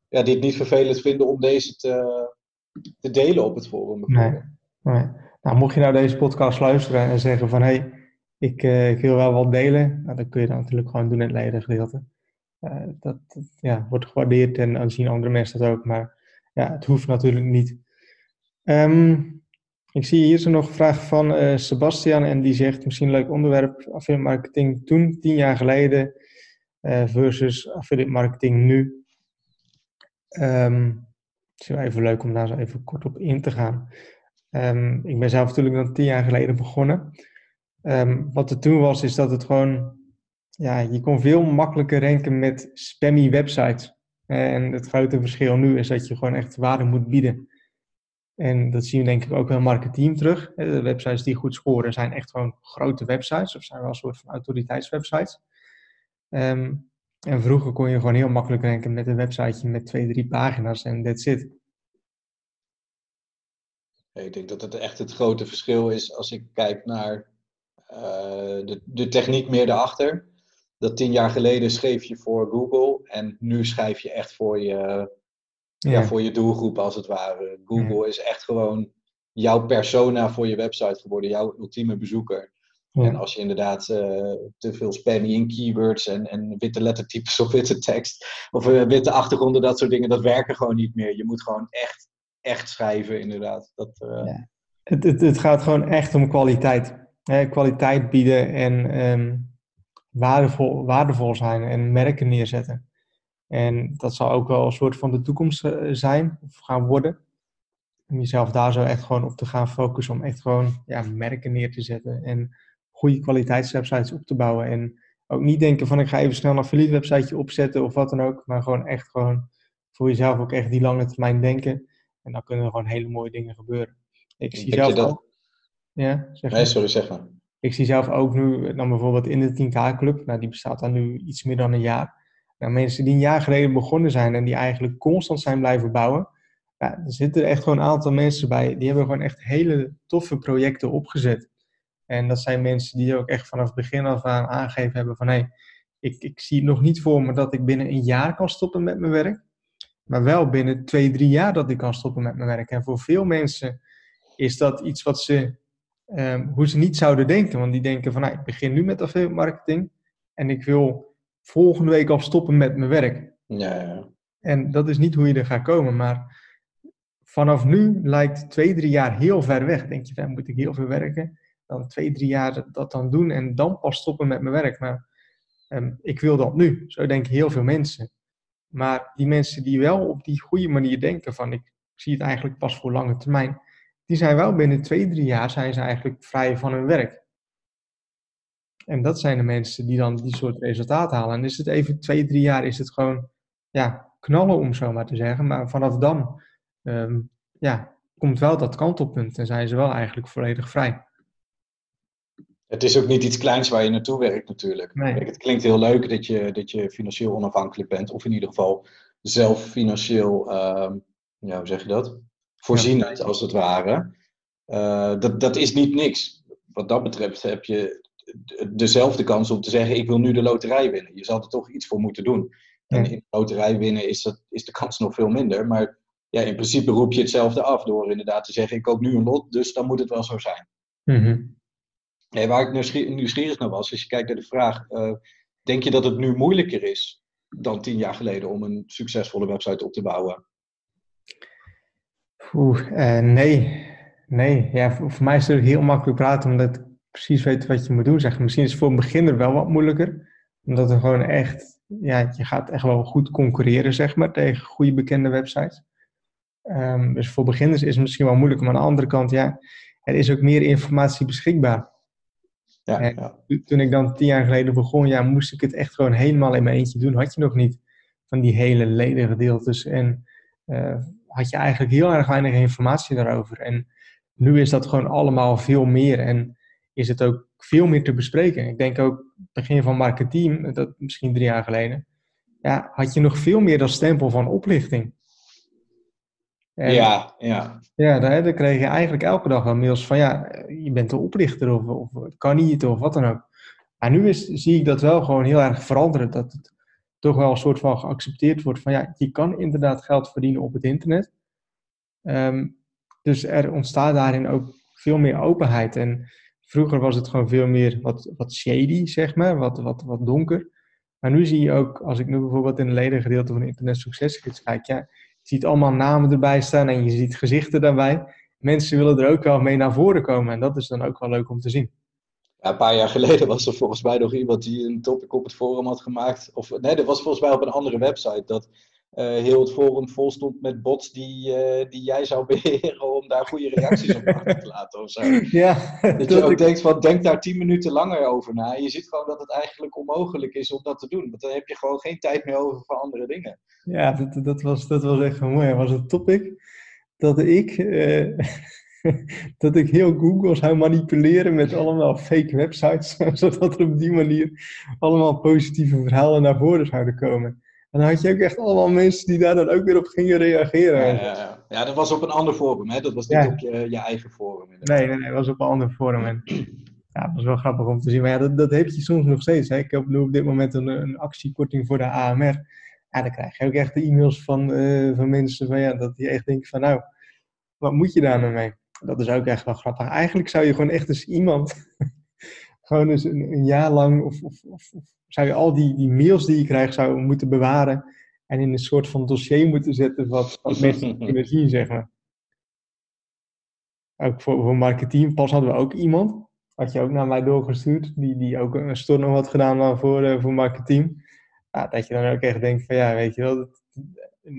ja, die het niet vervelend vinden om deze te, te delen op het forum. Nee, nee. Nou, mocht je nou deze podcast luisteren en zeggen van hé, hey, ik, uh, ik, wil wel wat delen, nou, dan kun je dat natuurlijk gewoon doen in het ledengedeelte. Uh, dat, dat ja, wordt gewaardeerd en dan zien andere mensen dat ook, maar ja, het hoeft natuurlijk niet. Um, ik zie hier zo nog een vraag van uh, Sebastian en die zegt misschien een leuk onderwerp, affiliate marketing toen, tien jaar geleden, versus affiliate marketing nu. Um, het is even leuk om daar zo even kort op in te gaan. Um, ik ben zelf natuurlijk dan tien jaar geleden begonnen. Um, wat er toen was, is dat het gewoon, ja, je kon veel makkelijker ranken met spammy websites. En het grote verschil nu is dat je gewoon echt waarde moet bieden. En dat zien we denk ik ook wel marketing terug. De websites die goed scoren zijn echt gewoon grote websites, of zijn wel een soort van autoriteitswebsites. Um, en vroeger kon je gewoon heel makkelijk ranken met een websiteje met twee, drie pagina's en that's it. Ik denk dat het echt het grote verschil is als ik kijk naar uh, de, de techniek meer daarachter. Dat tien jaar geleden schreef je voor Google en nu schrijf je echt voor je, ja. voor je doelgroep als het ware. Google is echt gewoon jouw persona voor je website geworden, jouw ultieme bezoeker. En als je inderdaad uh, te veel spammy in keywords en, en witte lettertypes of witte tekst of uh, witte achtergronden, dat soort dingen, dat werken gewoon niet meer. Je moet gewoon echt, echt schrijven, inderdaad. Dat, uh... ja. het, het, het, gaat gewoon echt om kwaliteit. Hè? Kwaliteit bieden en um, waardevol, waardevol zijn en merken neerzetten. En dat zal ook wel een soort van de toekomst zijn of gaan worden. Om jezelf daar zo echt gewoon op te gaan focussen. Om echt gewoon ja, merken neer te zetten. En goede kwaliteitswebsites op te bouwen. En ook niet denken van ik ga even snel een affiliate websiteje opzetten of wat dan ook. Maar gewoon echt gewoon voor jezelf ook echt die lange termijn denken. En dan kunnen er gewoon hele mooie dingen gebeuren. Ik zie zelf dat... ook... Ja, zeg nee, sorry, zeg maar. Ik zie zelf ook nu, dan bijvoorbeeld in de 10K Club. Nou, die bestaat dan nu iets meer dan een jaar. Nou, mensen die een jaar geleden begonnen zijn en die eigenlijk constant zijn blijven bouwen. Ja, er zitten echt gewoon een aantal mensen bij. Die hebben gewoon echt hele toffe projecten opgezet. En dat zijn mensen die ook echt vanaf het begin af aan aangegeven hebben van hé, hey, ik, ik zie nog niet voor me dat ik binnen een jaar kan stoppen met mijn werk. Maar wel binnen twee, drie jaar dat ik kan stoppen met mijn werk. En voor veel mensen is dat iets wat ze, um, hoe ze niet zouden denken. Want die denken van, nou, ik begin nu met affiliate marketing en ik wil volgende week al stoppen met mijn werk. Ja, ja. En dat is niet hoe je er gaat komen. Maar vanaf nu lijkt twee, drie jaar heel ver weg. Denk je, van, moet ik heel veel werken? dan twee, drie jaar dat dan doen en dan pas stoppen met mijn werk. Maar um, ik wil dat nu. Zo denken heel veel mensen. Maar die mensen die wel op die goede manier denken van ik zie het eigenlijk pas voor lange termijn, die zijn wel binnen twee, drie jaar zijn ze eigenlijk vrij van hun werk. En dat zijn de mensen die dan die soort resultaten halen. En is het even twee, drie jaar, is het gewoon ja, knallen om zo maar te zeggen. Maar vanaf dan um, ja, komt wel dat kantelpunt en zijn ze wel eigenlijk volledig vrij. Het is ook niet iets kleins waar je naartoe werkt natuurlijk. Kijk, het klinkt heel leuk dat je, dat je financieel onafhankelijk bent. Of in ieder geval zelf financieel, uh, ja, hoe zeg je dat? Voorzienend als het ware. Uh, dat, dat is niet niks. Wat dat betreft heb je dezelfde kans om te zeggen: Ik wil nu de loterij winnen. Je zal er toch iets voor moeten doen. En in de loterij winnen is, dat, is de kans nog veel minder. Maar ja, in principe roep je hetzelfde af door inderdaad te zeggen: Ik koop nu een lot, dus dan moet het wel zo zijn. Mm Nee, waar ik nieuwsgierig naar was, als je kijkt naar de vraag, uh, denk je dat het nu moeilijker is dan tien jaar geleden om een succesvolle website op te bouwen? Oeh, uh, nee. Nee, ja, voor, voor, mij is het heel makkelijk praten omdat precies weet wat je moet doen. Zeg. Misschien is het voor een beginner wel wat moeilijker. Omdat er gewoon echt, ja, je gaat echt wel goed concurreren, zeg maar, tegen goede bekende websites. Um, dus voor beginners is het misschien wel moeilijker. Maar aan de andere kant, ja, er is ook meer informatie beschikbaar. Ja, ja. Toen ik dan tien jaar geleden begon, ja, moest ik het echt gewoon helemaal in mijn eentje doen. Had je nog niet van die hele ledengedeeltes. En uh, had je eigenlijk heel erg weinig informatie daarover. En nu is dat gewoon allemaal veel meer. En is het ook veel meer te bespreken. Ik denk ook, begin van marketing, dat misschien drie jaar geleden, ja, had je nog veel meer dat stempel van oplichting. ja, ja. Ja, daar, kreeg je eigenlijk elke dag wel mails van ja, je bent de oplichter of, of het kan niet of wat dan ook. Maar nu is, zie ik dat wel gewoon heel erg veranderen. Dat het toch wel een soort van geaccepteerd wordt van ja, je kan inderdaad geld verdienen op het internet. Um, dus er ontstaat daarin ook veel meer openheid. En vroeger was het gewoon veel meer wat, wat shady, zeg maar, wat, wat, wat donker. Maar nu zie je ook, als ik nu bijvoorbeeld in het ledengedeelte van Internet Success kijk, ja, je ziet allemaal namen erbij staan en je ziet gezichten daarbij. Mensen willen er ook wel mee naar voren komen en dat is dan ook wel leuk om te zien. Ja, een paar jaar geleden was er volgens mij nog iemand die een topic op het forum had gemaakt. Of nee, dat was volgens mij op een andere website. Dat heel het forum vol stond met bots die, uh, die jij zou beheren om daar goede reacties op te laten of zo. Ja, dat, je ook ik... denkt van, denk daar tien minuten langer over na. Je ziet gewoon dat het eigenlijk onmogelijk is om dat te doen. Want dan heb je gewoon geen tijd meer over voor andere dingen. Ja, dat, dat, was, dat was echt mooi. Dat was een topic dat ik... Uh... dat ik heel Google zou manipuleren met allemaal fake websites, zodat er op die manier allemaal positieve verhalen naar voren zouden komen. En dan had je ook echt allemaal mensen die daar dan ook weer op gingen reageren. Ja, ja, dat was op een ander forum, hè? Dat was niet op je, je, eigen forum. Nee, nee, nee, dat was op een ander forum. En, ja, dat was wel grappig om te zien. Maar ja, dat, dat heb je soms nog steeds. Hè? Ik heb nu op dit moment een, een actiekorting voor de AMR. Ja, dan krijg je ook echt de e-mails van, uh, van mensen van ja, dat die echt denken van nou, wat moet je daar nou mee? Dat is ook echt wel grappig. Eigenlijk zou je gewoon echt eens iemand, gewoon eens een, een jaar lang, of, of, of, zou je al die, die mails die je krijgt, zou moeten bewaren en in een soort van dossier moeten zetten wat, wat mensen kunnen zien, zeg maar. Ook voor, voor marketing pas hadden we ook iemand, had je ook naar mij doorgestuurd, die, die ook een storm had gedaan voor, uh, voor marketing. Ja, dat je dan ook echt denkt van ja, weet je wel, dat,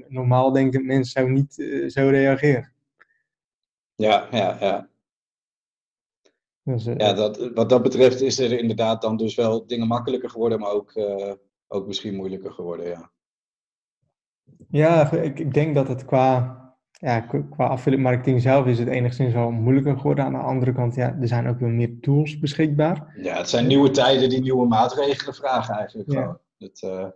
normaal denkend mensen zou niet uh, zo reageren. Ja, ja, ja. Dus, uh, ja, dat, wat dat betreft is er inderdaad dan dus wel dingen makkelijker geworden, maar ook, uh, ook misschien moeilijker geworden, ja. Ja, ik, ik denk dat het qua, ja, qua affiliate marketing zelf is het enigszins wel moeilijker geworden. Aan de andere kant, ja, er zijn ook weer meer tools beschikbaar. Ja, het zijn nieuwe tijden die nieuwe maatregelen vragen eigenlijk. Ja. Uh,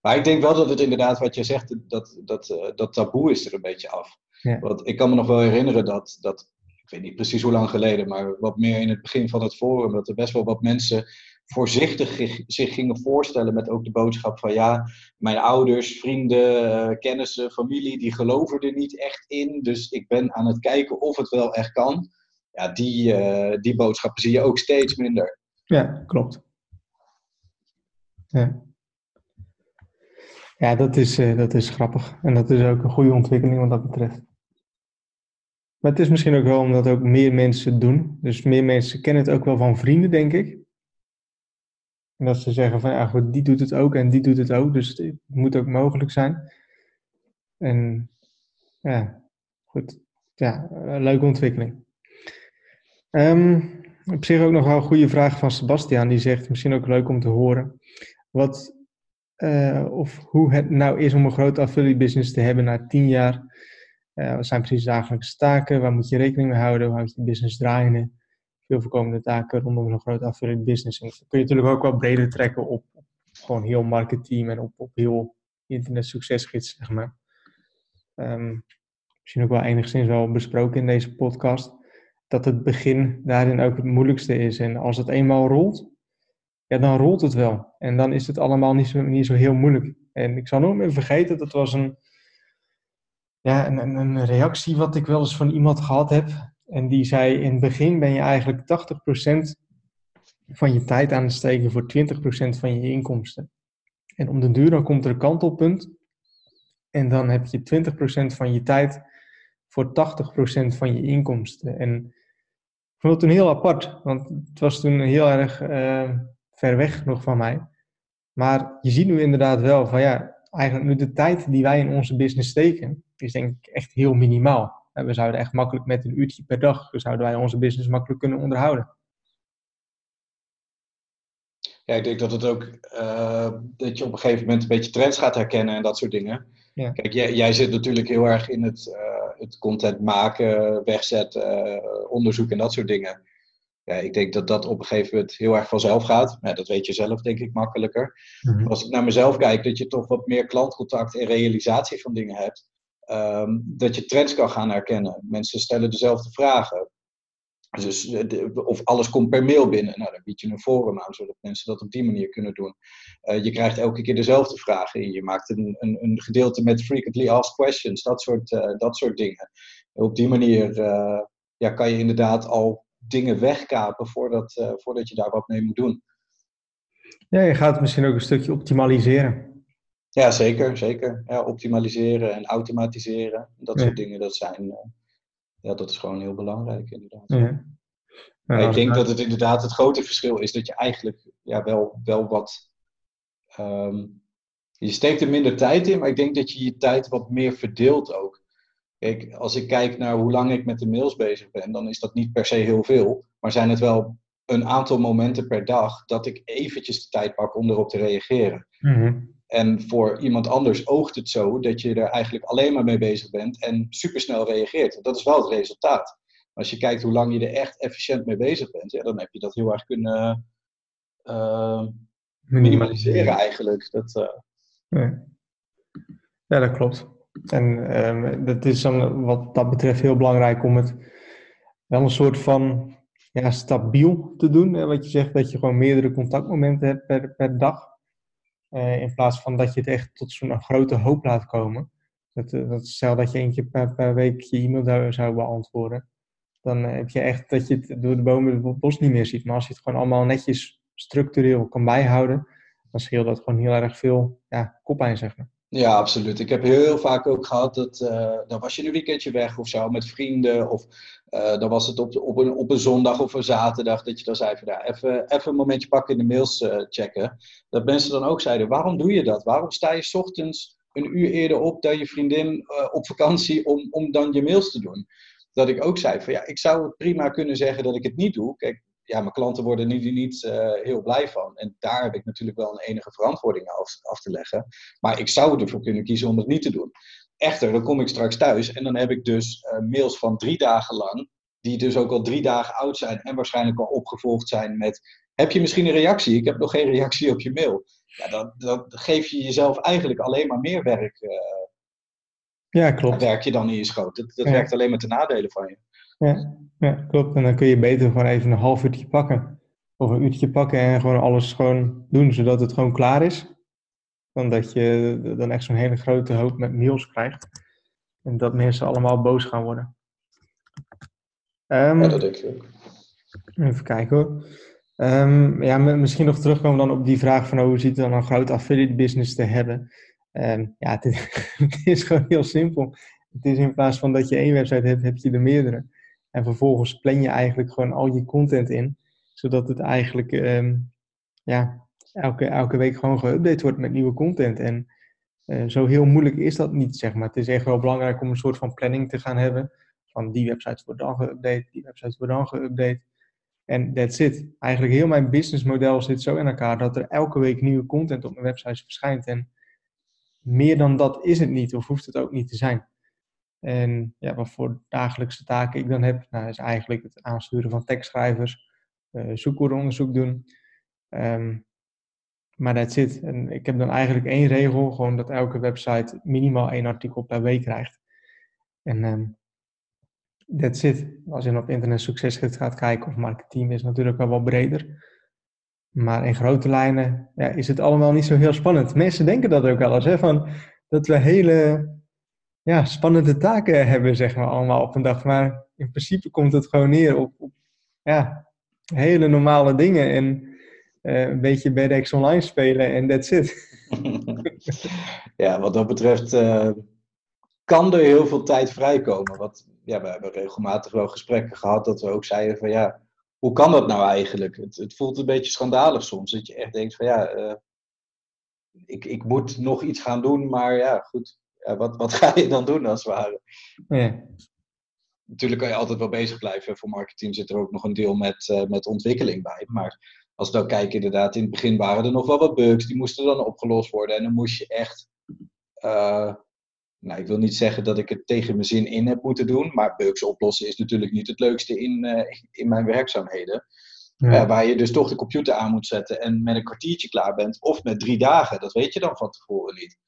maar ik denk wel dat het inderdaad, wat je zegt, dat, dat, dat taboe is er een beetje af. Ja. Want ik kan me nog wel herinneren dat, dat, ik weet niet precies hoe lang geleden, maar wat meer in het begin van het forum, dat er best wel wat mensen voorzichtig zich gingen voorstellen met ook de boodschap van ja, mijn ouders, vrienden, uh, kennissen, familie, die geloven er niet echt in, dus ik ben aan het kijken of het wel echt kan. Ja, die, uh, die boodschappen zie je ook steeds minder. Ja, klopt. Ja. Dat is, uh, dat is grappig. En dat is ook een goede ontwikkeling wat dat betreft. Maar het is misschien ook wel omdat ook meer mensen het doen. Dus meer mensen kennen het ook wel van vrienden, denk ik. En dat ze zeggen van, ja goed, die doet het ook en die doet het ook. Dus het moet ook mogelijk zijn. En ja, goed. Ja, een leuke ontwikkeling. Um, op zich ook nog wel een goede vraag van Sebastian. Die zegt, misschien ook leuk om te horen. Wat, uh, of hoe het nou is om een grote affiliate business te hebben na tien jaar uh, wat zijn precies dagelijkse taken? Waar moet je rekening mee houden? Hoe houd je business draaiende? Veel voorkomende taken rondom zo'n groot affiliate business. Dat kun je natuurlijk ook wel breder trekken op, op gewoon heel marketing en op, op heel internet succesgids, zeg maar. Um, misschien ook wel enigszins wel besproken in deze podcast. Dat het begin daarin ook het moeilijkste is. En als het eenmaal rolt, ja, dan rolt het wel. En dan is het allemaal niet zo, niet zo heel moeilijk. En ik zal nooit meer vergeten, dat was een, ja, een, een reactie wat ik wel eens van iemand gehad heb. En die zei, in het begin ben je eigenlijk 80% van je tijd aan het steken voor 20% van je inkomsten. En om de duur dan komt er een kantelpunt. En dan heb je 20% van je tijd voor 80% van je inkomsten. En ik vond het toen heel apart, want het was toen heel erg uh, ver weg nog van mij. Maar je ziet nu inderdaad wel van ja, eigenlijk nu de tijd die wij in onze business steken, is denk ik echt heel minimaal. We zouden echt makkelijk met een uurtje per dag, zouden wij onze business makkelijk kunnen onderhouden. Ja, ik denk dat het ook, uh, dat je op een gegeven moment een beetje trends gaat herkennen en dat soort dingen. Ja. Kijk, jij, jij, zit natuurlijk heel erg in het, uh, het content maken, wegzetten, uh, onderzoek en dat soort dingen ja, ik denk dat dat op een gegeven moment heel erg vanzelf gaat. Ja, dat weet je zelf, denk ik, makkelijker. Mhm. Als ik naar mezelf kijk, dat je toch wat meer klantcontact en realisatie van dingen hebt. Um, dat je trends kan gaan herkennen. Mensen stellen dezelfde vragen. Dus, eh, of alles komt per mail binnen. Nou, dan bied je een forum aan, zodat mensen dat op die manier kunnen doen. Uh, je krijgt elke keer dezelfde vragen. Je maakt een, een, een gedeelte met frequently asked questions, dat soort, uh, dat soort dingen. Op die manier ja, kan je inderdaad al dingen wegkapen voordat, voordat je daar wat mee moet doen. Ja, je gaat misschien ook een stukje optimaliseren. Ja, zeker. zeker. Ja, optimaliseren en automatiseren. Dat soort dingen, dat zijn... Uh, ja, dat is gewoon heel belangrijk inderdaad. Ja. Ja, ik denk dat het inderdaad het grote verschil is dat je eigenlijk ja, wel, wel wat um, je steekt er minder tijd in, maar ik denk dat je je tijd wat meer verdeelt ook. Kijk, als ik kijk naar hoe lang ik met de mails bezig ben, dan is dat niet per se heel veel. Maar zijn het wel een aantal momenten per dag dat ik eventjes de tijd pak om erop te reageren. Mhm. En voor iemand anders oogt het zo dat je er eigenlijk alleen maar mee bezig bent en supersnel reageert. Dat is wel het resultaat. Als je kijkt hoe lang je er echt efficiënt mee bezig bent, ja, dan heb je dat heel erg kunnen uh, minimaliseren eigenlijk. Dat, uh... ja. ja. dat klopt. En um, dat is dan wat dat betreft heel belangrijk om het wel een soort van ja, stabiel te doen. Hè? Wat je zegt, dat je gewoon meerdere contactmomenten hebt per, per dag. Uh, in plaats van dat je het echt tot zo'n grote hoop laat komen. Dat, dat, stel dat je eentje per, per week je e-mail zou beantwoorden dan eh, heb je echt dat je het door de bomen het bos niet meer ziet. Maar als je het gewoon allemaal netjes structureel kan bijhouden, dan scheelt dat gewoon heel erg veel ja, kopijn, zeg maar. Ja, absoluut. Ik heb heel vaak ook gehad dat uh, dan was je een weekendje weg of zo met vrienden. Of uh, dan was het op, op, een, op een zondag of een zaterdag dat je dan zei van even, even een momentje pakken in de mails uh, checken. Dat mensen dan ook zeiden, waarom doe je dat? Waarom sta je ochtends een uur eerder op dan je vriendin op vakantie om, om dan je mails te doen? dat ik ook zei van ja, ik zou prima kunnen zeggen dat ik het niet doe. Kijk, ja, mijn klanten worden er niet uh, heel blij van. En daar heb ik natuurlijk wel een enige verantwoording af, af te leggen. Maar ik zou ervoor kunnen kiezen om het niet te doen. Echter, dan kom ik straks thuis en dan heb ik dus uh, mails van drie dagen lang, die dus ook al drie dagen oud zijn en waarschijnlijk al opgevolgd zijn met: Heb je misschien een reactie? Ik heb nog geen reactie op je mail. Ja, dan, dan geef je jezelf eigenlijk alleen maar meer werk. Uh, ja, klopt. werk je dan in je schoot. Dat, dat werkt alleen met de nadelen van je. Ja, ja, klopt. En dan kun je beter gewoon even een half uurtje pakken. Of een uurtje pakken en gewoon alles gewoon doen, zodat het gewoon klaar is. Dan dat je dan echt zo'n hele grote hoop met mails krijgt. En dat mensen allemaal boos gaan worden. Um, ja, dat denk ik ook. Even kijken hoor. Um, ja, misschien nog terugkomen dan op die vraag van oh, hoe ziet het dan een groot affiliate business te hebben. Um, ja, het is, gewoon heel simpel. Het is in plaats van dat je één website hebt, heb je er meerdere. En vervolgens plan je eigenlijk gewoon al je content in, zodat het eigenlijk um, ja, elke, elke week gewoon geüpdate wordt met nieuwe content. En uh, zo heel moeilijk is dat niet, zeg maar. Het is echt wel belangrijk om een soort van planning te gaan hebben. Van die websites worden dan geüpdate, die websites worden dan geüpdate. En that's it. Eigenlijk heel mijn businessmodel zit zo in elkaar dat er elke week nieuwe content op mijn websites verschijnt. En meer dan dat is het niet, of hoeft het ook niet te zijn. En ja, wat voor dagelijkse taken ik dan heb, nou, is eigenlijk het aansturen van tekstschrijvers, uh, doen. Um, maar dat zit. En ik heb dan eigenlijk één regel, gewoon dat elke website minimaal één artikel per week krijgt. En um, that's it. Als je op internet succesgids gaat kijken, of marketing is natuurlijk wel wat breder. Maar in grote lijnen ja, is het allemaal niet zo heel spannend. Mensen denken dat ook wel eens, hè, van dat we hele ja, spannende taken hebben, zeg maar, allemaal op een dag. Maar in principe komt het gewoon neer op, op ja, hele normale dingen. En uh, een beetje BDX online spelen en that's it. ja, wat dat betreft uh, kan er heel veel tijd vrijkomen. Wat, ja, we hebben regelmatig wel gesprekken gehad dat we ook zeiden van ja hoe kan dat nou eigenlijk? Het, het, voelt een beetje schandalig soms. Dat je echt denkt van ja, uh, ik, ik moet nog iets gaan doen, maar ja, goed. Ja, wat, wat ga je dan doen als het ware? Ja. Natuurlijk kan je altijd wel bezig blijven. Voor marketing zit er ook nog een deel met, uh, met ontwikkeling bij. Maar als we dan kijken, inderdaad, in het begin waren er nog wel wat bugs. Die moesten dan opgelost worden. En dan moest je echt uh, nou, ik wil niet zeggen dat ik het tegen mijn zin in heb moeten doen, maar bugs oplossen is natuurlijk niet het leukste in, uh, in mijn werkzaamheden. Ja. Uh, waar je dus toch de computer aan moet zetten en met een kwartiertje klaar bent, of met drie dagen, dat weet je dan van tevoren niet.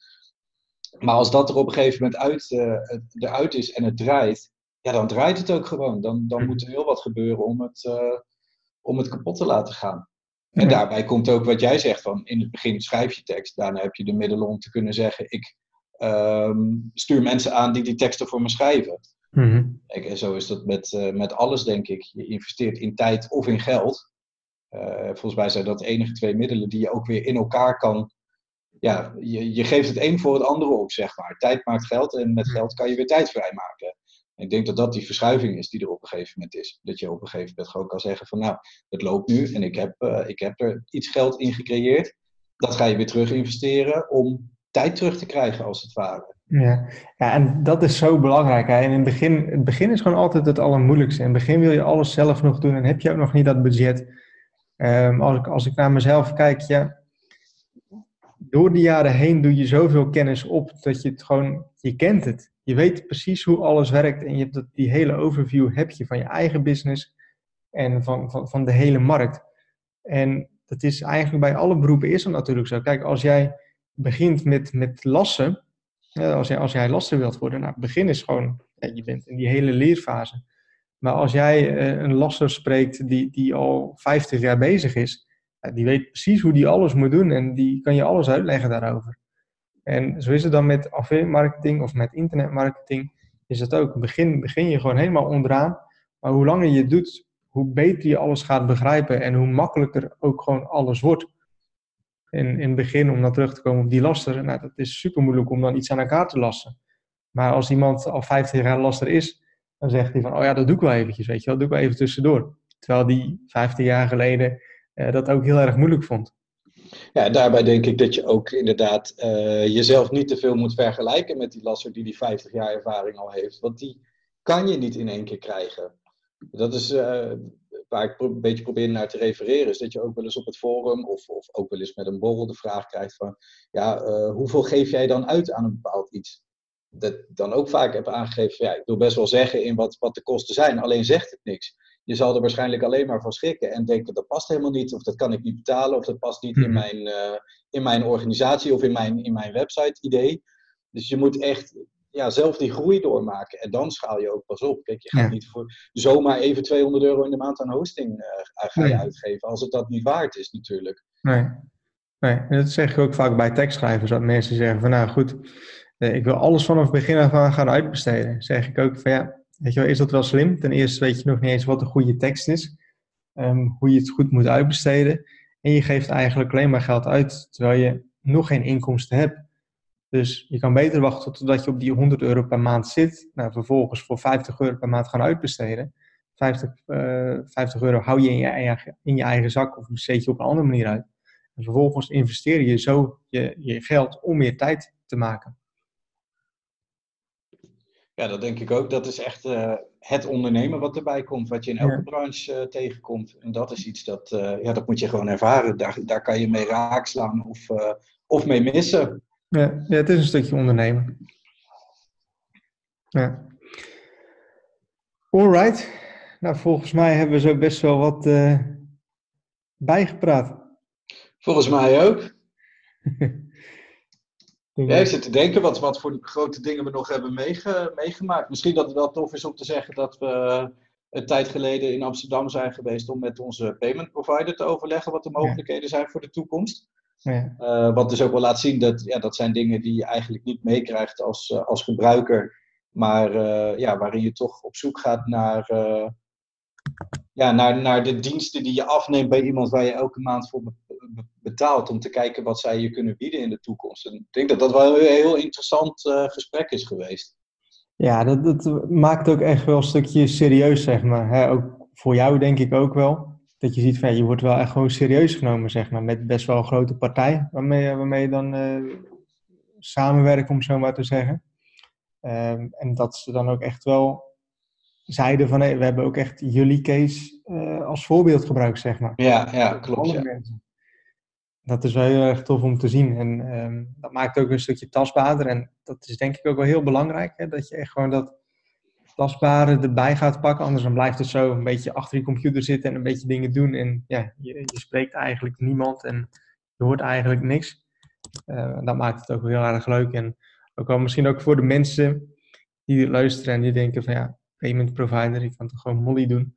Maar als dat er op een gegeven moment uit, uh, eruit is en het draait, ja, dan draait het ook gewoon. Dan, dan moet er heel wat gebeuren om het, om het kapot te laten gaan. En daarbij komt ook wat jij zegt van in het begin schrijf je tekst, daarna heb je de middelen om te kunnen zeggen ik um, stuur mensen aan die die teksten voor me schrijven. Mm en zo is dat met, uh, met alles, denk ik. Je investeert in tijd of in geld. Uh, volgens mij zijn dat de enige twee middelen die je ook weer in elkaar kan. Ja, je, je geeft het een voor het andere op, zeg maar. Tijd maakt geld en met geld kan je weer tijd vrijmaken. En ik denk dat dat die verschuiving is die er op een gegeven moment is. Dat je op een gegeven moment gewoon kan zeggen van nou, het loopt nu en ik heb, uh, ik heb er iets geld in gecreëerd. Dat ga je weer terug investeren om tijd terug te krijgen, als het ware. Ja, ja en dat is zo belangrijk. Hè? En in het begin, het begin is gewoon altijd het allermoeilijkste. In het begin wil je alles zelf nog doen en heb je ook nog niet dat budget. Um, als, ik, als ik naar mezelf kijk, ja, door de jaren heen doe je zoveel kennis op dat je het gewoon, je kent het. Je weet precies hoe alles werkt en je hebt dat, die hele overview heb je van je eigen business en van, van, van de hele markt. En dat is eigenlijk bij alle beroepen is dat natuurlijk zo. Kijk, als jij begint met, met lassen, als, jij, als jij lasser wilt worden, nou, het begin is gewoon, je bent in die hele leerfase. Maar als jij eh, een lasser spreekt die, die al 50 jaar bezig is, die weet precies hoe die alles moet doen en die kan je alles uitleggen daarover. En zo is het dan met affiliate of met internetmarketing. Is het ook. Begin, begin je gewoon helemaal onderaan. Maar hoe langer je het doet, hoe beter je alles gaat begrijpen en hoe makkelijker ook gewoon alles wordt. In, in het begin, om dan terug te komen op die laster, nou, dat is super moeilijk om dan iets aan elkaar te lassen. Maar als iemand al 50 jaar laster is, dan zegt hij van, oh ja, dat doe ik wel eventjes, weet je wel, dat doe ik wel even tussendoor. Terwijl die 15 jaar geleden dat ook heel erg moeilijk vond. Ja, daarbij denk ik dat je ook inderdaad uh, jezelf niet te veel moet vergelijken met die lasser die die 50 jaar ervaring al heeft. Want die kan je niet in één keer krijgen. Dat is uh, waar ik een beetje probeer naar te refereren. Is dat je ook wel eens op het forum of, of ook wel eens met een borrel de vraag krijgt van... Ja, hoeveel geef jij dan uit aan een bepaald iets? Dat dan ook vaak heb aangegeven, ja, ik wil best wel zeggen in wat, wat de kosten zijn, alleen zegt het niks je zal er waarschijnlijk alleen maar van schrikken en denken dat past helemaal niet, of dat kan ik niet betalen, of dat past niet in, mhm. mijn, uh, in mijn organisatie of in mijn, in mijn website idee. Dus je moet echt ja, zelf die groei doormaken en dan schaal je ook pas op. Kijk, je gaat niet voor zomaar even 200 euro in de maand aan hosting uh, ga je uitgeven, als het dat niet waard is natuurlijk. Nee. nee, en dat zeg ik ook vaak bij tekstschrijvers, dat mensen zeggen van nou goed, eh, ik wil alles vanaf het begin af aan gaan uitbesteden. zeg ik ook van ja, Is dat wel slim? Ten eerste weet je nog niet eens wat een goede tekst is. Um, hoe je het goed moet uitbesteden. En je geeft eigenlijk alleen maar geld uit, terwijl je nog geen inkomsten hebt. Dus je kan beter wachten totdat je op die 100 euro per maand zit. Nou, vervolgens voor 50 euro per maand gaan uitbesteden. 50, uh, 50 euro hou je in je, in je eigen zak of besteed je op een andere manier uit. En vervolgens investeer je zo je, je geld om meer tijd te maken. Ja, dat denk ik ook. Dat is echt uh, het ondernemen wat erbij komt, wat je in elke branche uh, tegenkomt. En dat is iets dat, uh, ja, dat moet je gewoon ervaren. Daar, daar kan je mee raakslaan of, of mee missen. Ja, ja, het is een stukje ondernemen. Ja. Alright. Nou, volgens mij hebben we zo best wel wat bijgepraat. Volgens mij ook. Ja, ik zit te denken wat, wat voor grote dingen we nog hebben meegemaakt. Misschien dat het wel tof is om te zeggen dat we een tijd geleden in Amsterdam zijn geweest om met onze payment provider te overleggen wat de mogelijkheden zijn voor de toekomst. Ja. Uh, wat dus ook wel laat zien dat ja, dat zijn dingen die je eigenlijk niet meekrijgt als, uh, als gebruiker, maar uh, ja, waarin je toch op zoek gaat naar, ja, naar, naar de diensten die je afneemt bij iemand waar je elke maand voor betaalt om te kijken wat zij je kunnen bieden in de toekomst. En ik denk dat dat wel een heel interessant uh, gesprek is geweest. Ja, dat, dat maakt ook echt wel een stukje serieus, zeg maar. Ook voor jou denk ik ook wel. Dat je ziet van, je wordt wel echt gewoon serieus genomen, zeg maar. Met best wel een grote partij waarmee, waarmee je dan uh, samenwerkt, om zo maar te zeggen. Um, en dat ze dan ook echt wel zeiden van, hey, we hebben ook echt jullie case uh, als voorbeeld gebruikt, zeg maar. Ja, ja klopt. Ja dat is wel heel erg tof om te zien. En um, dat maakt ook een stukje tastbaarder. En dat is denk ik ook wel heel belangrijk. Hè? Dat je echt gewoon dat tastbare erbij gaat pakken. Anders dan blijft het zo een beetje achter je computer zitten en een beetje dingen doen. En ja, je, je spreekt eigenlijk niemand en je hoort eigenlijk niks. Uh, dat maakt het ook heel erg leuk. En ook wel misschien ook voor de mensen die luisteren en die denken van ja, payment provider, ik kan toch gewoon Molly doen.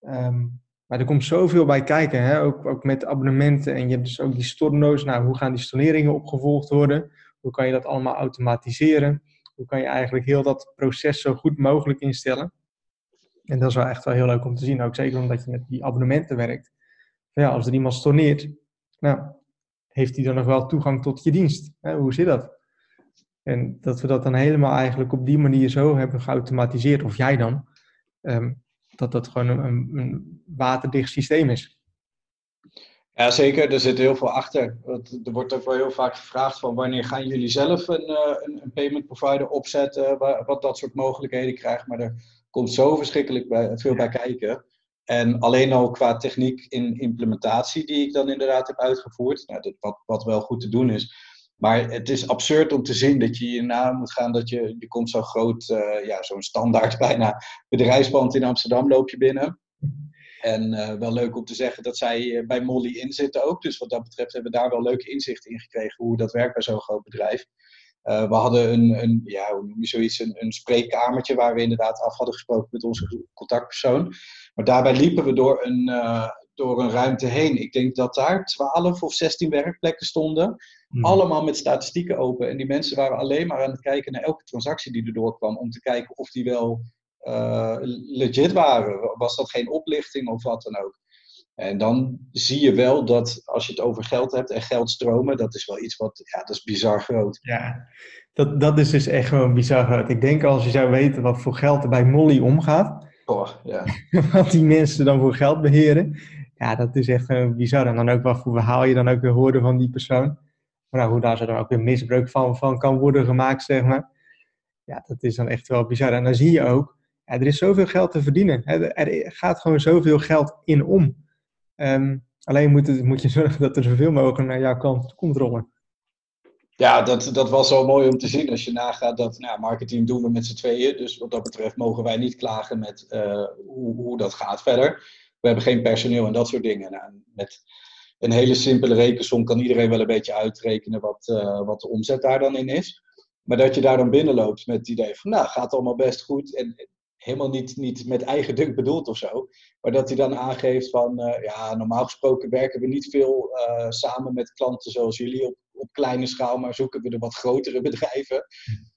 Um, maar er komt zoveel bij kijken, hè? Ook, ook met abonnementen. En je hebt dus ook die storno's. Nou, hoe gaan die storneringen opgevolgd worden? Hoe kan je dat allemaal automatiseren? Hoe kan je eigenlijk heel dat proces zo goed mogelijk instellen? En dat is wel echt wel heel leuk om te zien. Ook zeker omdat je met die abonnementen werkt. Ja, als er iemand storneert, nou, heeft hij dan nog wel toegang tot je dienst? Hè? Hoe zit dat? En dat we dat dan helemaal eigenlijk op die manier zo hebben geautomatiseerd, of jij dan, um, dat dat gewoon een, een waterdicht systeem is. Ja, zeker. Er zit heel veel achter. Er wordt ook wel heel vaak gevraagd van wanneer gaan jullie zelf een, eh, een, een payment provider opzetten, wat dat soort mogelijkheden krijgt. Maar er komt zo verschrikkelijk bij, veel bij kijken. En alleen al qua techniek in implementatie, die ik dan inderdaad heb uitgevoerd, nou, wat, wat wel goed te doen is. Maar het is absurd om te zien dat je hierna moet gaan, dat je, je komt zo'n groot, uh, ja, zo'n standaard bijna bedrijfspand in Amsterdam loop je binnen. En uh, wel leuk om te zeggen dat zij eh, bij Molly in zitten ook. Dus wat dat betreft hebben we daar wel leuke inzichten in gekregen hoe dat werkt bij zo'n groot bedrijf. We hadden een, een, ja, hoe noem je zoiets, een, een spreekkamertje waar we inderdaad af hadden gesproken met onze contactpersoon. Maar daarbij liepen we door een, door een ruimte heen. Ik denk dat daar 12 of 16 werkplekken stonden. Hmm. Allemaal met statistieken open. En die mensen waren alleen maar aan het kijken naar elke transactie die erdoor kwam. Om te kijken of die wel uh, legit waren. Was dat geen oplichting of wat dan ook. En dan zie je wel dat als je het over geld hebt en geldstromen, dat is wel iets wat, ja, dat is bizar groot. Ja, dat, dat is dus echt gewoon bizar groot. Ik denk als je zou weten wat voor geld er bij Molly omgaat, oh, ja. wat die mensen dan voor geld beheren, ja, dat is echt gewoon bizar. En dan ook wat voor verhaal je dan ook weer hoorde van die persoon. Nou, hoe daar zo dan ook weer misbruik van, van kan worden gemaakt, zeg maar. Ja, dat is dan echt wel bizar. En dan zie je ook, er is zoveel geld te verdienen. Er gaat gewoon zoveel geld in om. Ehm, alleen moet, het, moet je zorgen dat er zoveel mogelijk naar jouw kant komt rollen. Ja, dat, dat was zo mooi om te zien als je nagaat dat nou, marketing doen we met z'n tweeën. Dus wat dat betreft mogen wij niet klagen met uh, hoe, hoe dat gaat verder. We hebben geen personeel en dat soort dingen. Nou, met een hele simpele rekensom kan iedereen wel een beetje uitrekenen wat, uh, wat de omzet daar dan in is. Maar dat je daar dan binnenloopt met het idee van, nou, gaat allemaal best goed. En helemaal niet, niet met eigen dunk bedoeld of zo. Maar dat hij dan aangeeft van, uh, ja, normaal gesproken werken we niet veel uh, samen met klanten zoals jullie op, op kleine schaal, maar zoeken we de wat grotere bedrijven.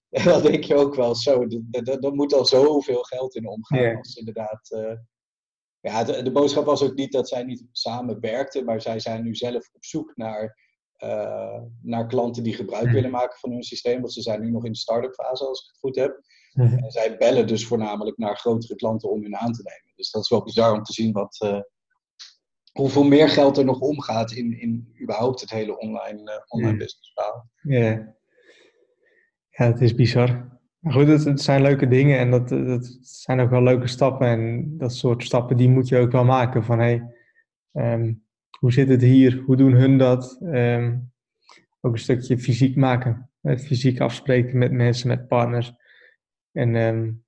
En dan denk je ook wel zo, er moet al zoveel geld in omgaan. Yeah. Als inderdaad, ja, de, de, boodschap was ook niet dat zij niet samen werkten, maar zij zijn nu zelf op zoek naar, naar klanten die gebruik willen maken van hun systeem. Want ze zijn nu nog in de start-up fase, als ik het goed heb. Mhm. En zij bellen dus voornamelijk naar grotere klanten om hun aan te nemen. Dus dat is wel bizar om te zien wat, uh, hoeveel meer geld er nog omgaat in, in überhaupt het hele online, uh, online business verhaal. Ja. ja, het is bizar. Goed, het, het, zijn leuke dingen en dat, dat zijn ook wel leuke stappen. En dat soort stappen die moet je ook wel maken. Van hey, um, hoe zit het hier? Hoe doen hun dat? Um, ook een stukje fysiek maken. Fysiek afspreken met mensen, met partners. En um,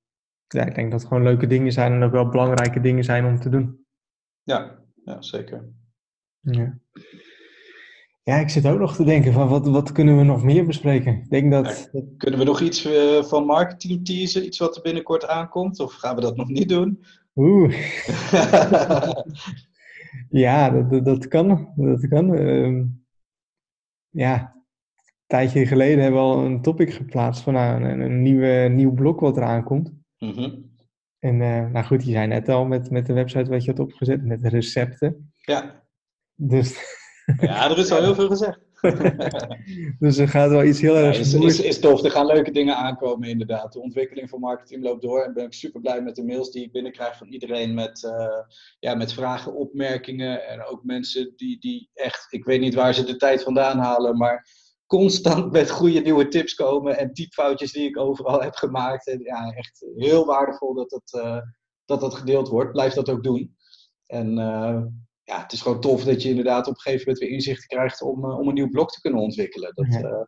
ja, ik denk dat het gewoon leuke dingen zijn en ook wel belangrijke dingen zijn om te doen. Ja, ja zeker. Ja. Ja, ik zit ook nog te denken van wat, wat kunnen we nog meer bespreken? Ik denk dat, ja, kunnen we nog iets uh, van marketing teasen? Iets wat er binnenkort aankomt? Of gaan we dat nog niet doen? Oeh. ja, dat, dat, kan. Dat kan. Uh, ja, tijdje geleden hebben we al een topic geplaatst van nou, een, een nieuwe, nieuw blok wat eraan komt. Mm En uh, nou goed, die zijn net al met, met de website wat je had opgezet, met recepten. Ja. Dus... Ja, er is al heel veel gezegd. dus er gaat wel iets heel erg... Ja, is, is, is tof, er gaan leuke dingen aankomen inderdaad. De ontwikkeling van marketing loopt door en ben ik super blij met de mails die ik binnenkrijg van iedereen met, uh, ja, met vragen, opmerkingen en ook mensen die, die echt, ik weet niet waar ze de tijd vandaan halen, maar constant met goede nieuwe tips komen en typfoutjes die ik overal heb gemaakt. En ja, echt heel waardevol dat dat, uh, dat, dat gedeeld wordt. Blijf dat ook doen. En uh, ja, het is gewoon tof dat je inderdaad op een gegeven moment weer inzicht krijgt om, uh, om een nieuw blok te kunnen ontwikkelen. Dat, ja.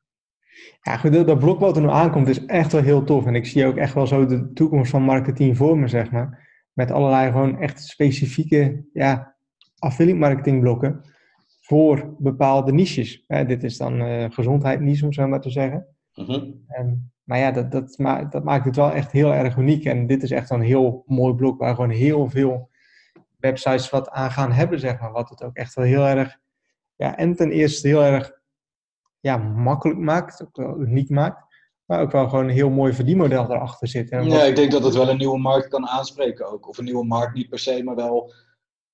ja, goed, dat, dat blok wat er nu aankomt is echt wel heel tof. En ik zie ook echt wel zo de toekomst van marketing voor me, zeg maar. Met allerlei gewoon echt specifieke ja, affiliate marketing blokken voor bepaalde niches. dit is dan uh, gezondheid niche, om zo maar te zeggen. Mm maar ja, dat, dat, ma dat, maakt het wel echt heel erg uniek. En dit is echt een heel mooi blok waar gewoon heel veel websites wat aan gaan hebben, zeg maar. Wat het ook echt wel heel erg, ja, en ten eerste heel erg ja, makkelijk maakt, ook wel uniek maakt. Maar ook wel gewoon een heel mooi verdienmodel erachter zit. Ja, ik denk dat het wel een nieuwe markt kan aanspreken ook. Of een nieuwe markt niet per se, maar wel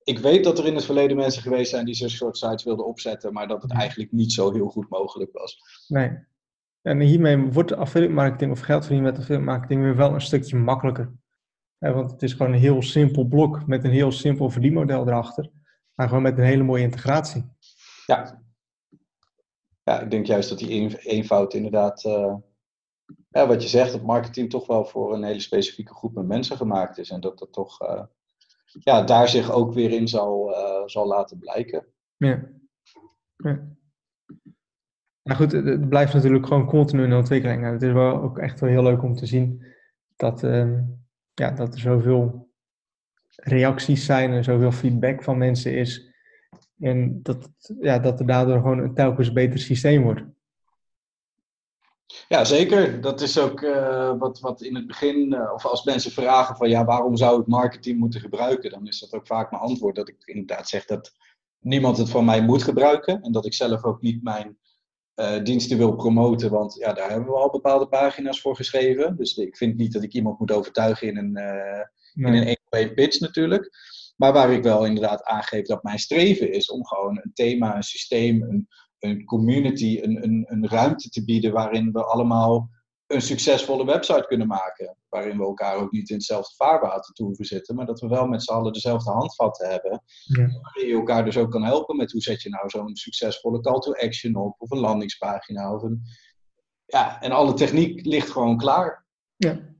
ik weet dat er in het verleden mensen geweest zijn die zo'n soort sites wilden opzetten, maar dat het eigenlijk niet zo heel goed mogelijk was. Nee. En hiermee wordt affiliate marketing of geld verdienen met affiliate marketing weer wel een stukje makkelijker. Want het is gewoon een heel simpel blok met een heel simpel verdienmodel erachter. Maar gewoon met een hele mooie integratie. Ja. Ja, ik denk juist dat die eenvoud inderdaad, uh, ja, wat je zegt, dat marketing toch wel voor een hele specifieke groep met mensen gemaakt is. En dat dat toch, uh, ja, daar zich ook weer in zal, uh, zal laten blijken. Ja. ja. Nou goed, het blijft natuurlijk gewoon continu in ontwikkeling. het is wel ook echt wel heel leuk om te zien dat, uh, ja, dat er zoveel reacties zijn en zoveel feedback van mensen is. En dat, ja, dat er daardoor gewoon een telkens beter systeem wordt. Ja, zeker. Dat is ook uh, wat, wat in het begin, uh, of als mensen vragen van ja, waarom zou ik marketing moeten gebruiken? Dan is dat ook vaak mijn antwoord dat ik inderdaad zeg dat niemand het van mij moet gebruiken. En dat ik zelf ook niet mijn uh, diensten wil promoten, want ja, daar hebben we al bepaalde pagina's voor geschreven. Dus ik vind niet dat ik iemand moet overtuigen in een, nee. in een één op één pitch natuurlijk. Maar waar ik wel inderdaad aangeef dat mijn streven is om gewoon een thema, een systeem, een, een community, een, een, een ruimte te bieden waarin we allemaal een succesvolle website kunnen maken. Waarin we elkaar ook niet in hetzelfde vaarwater toe hoeven zitten, maar dat we wel met z'n allen dezelfde handvatten hebben. Ja. Waarin je elkaar dus ook kan helpen met hoe zet je nou zo'n succesvolle call to action op, of een landingspagina. Of een... Ja, en alle techniek ligt gewoon klaar. Ja.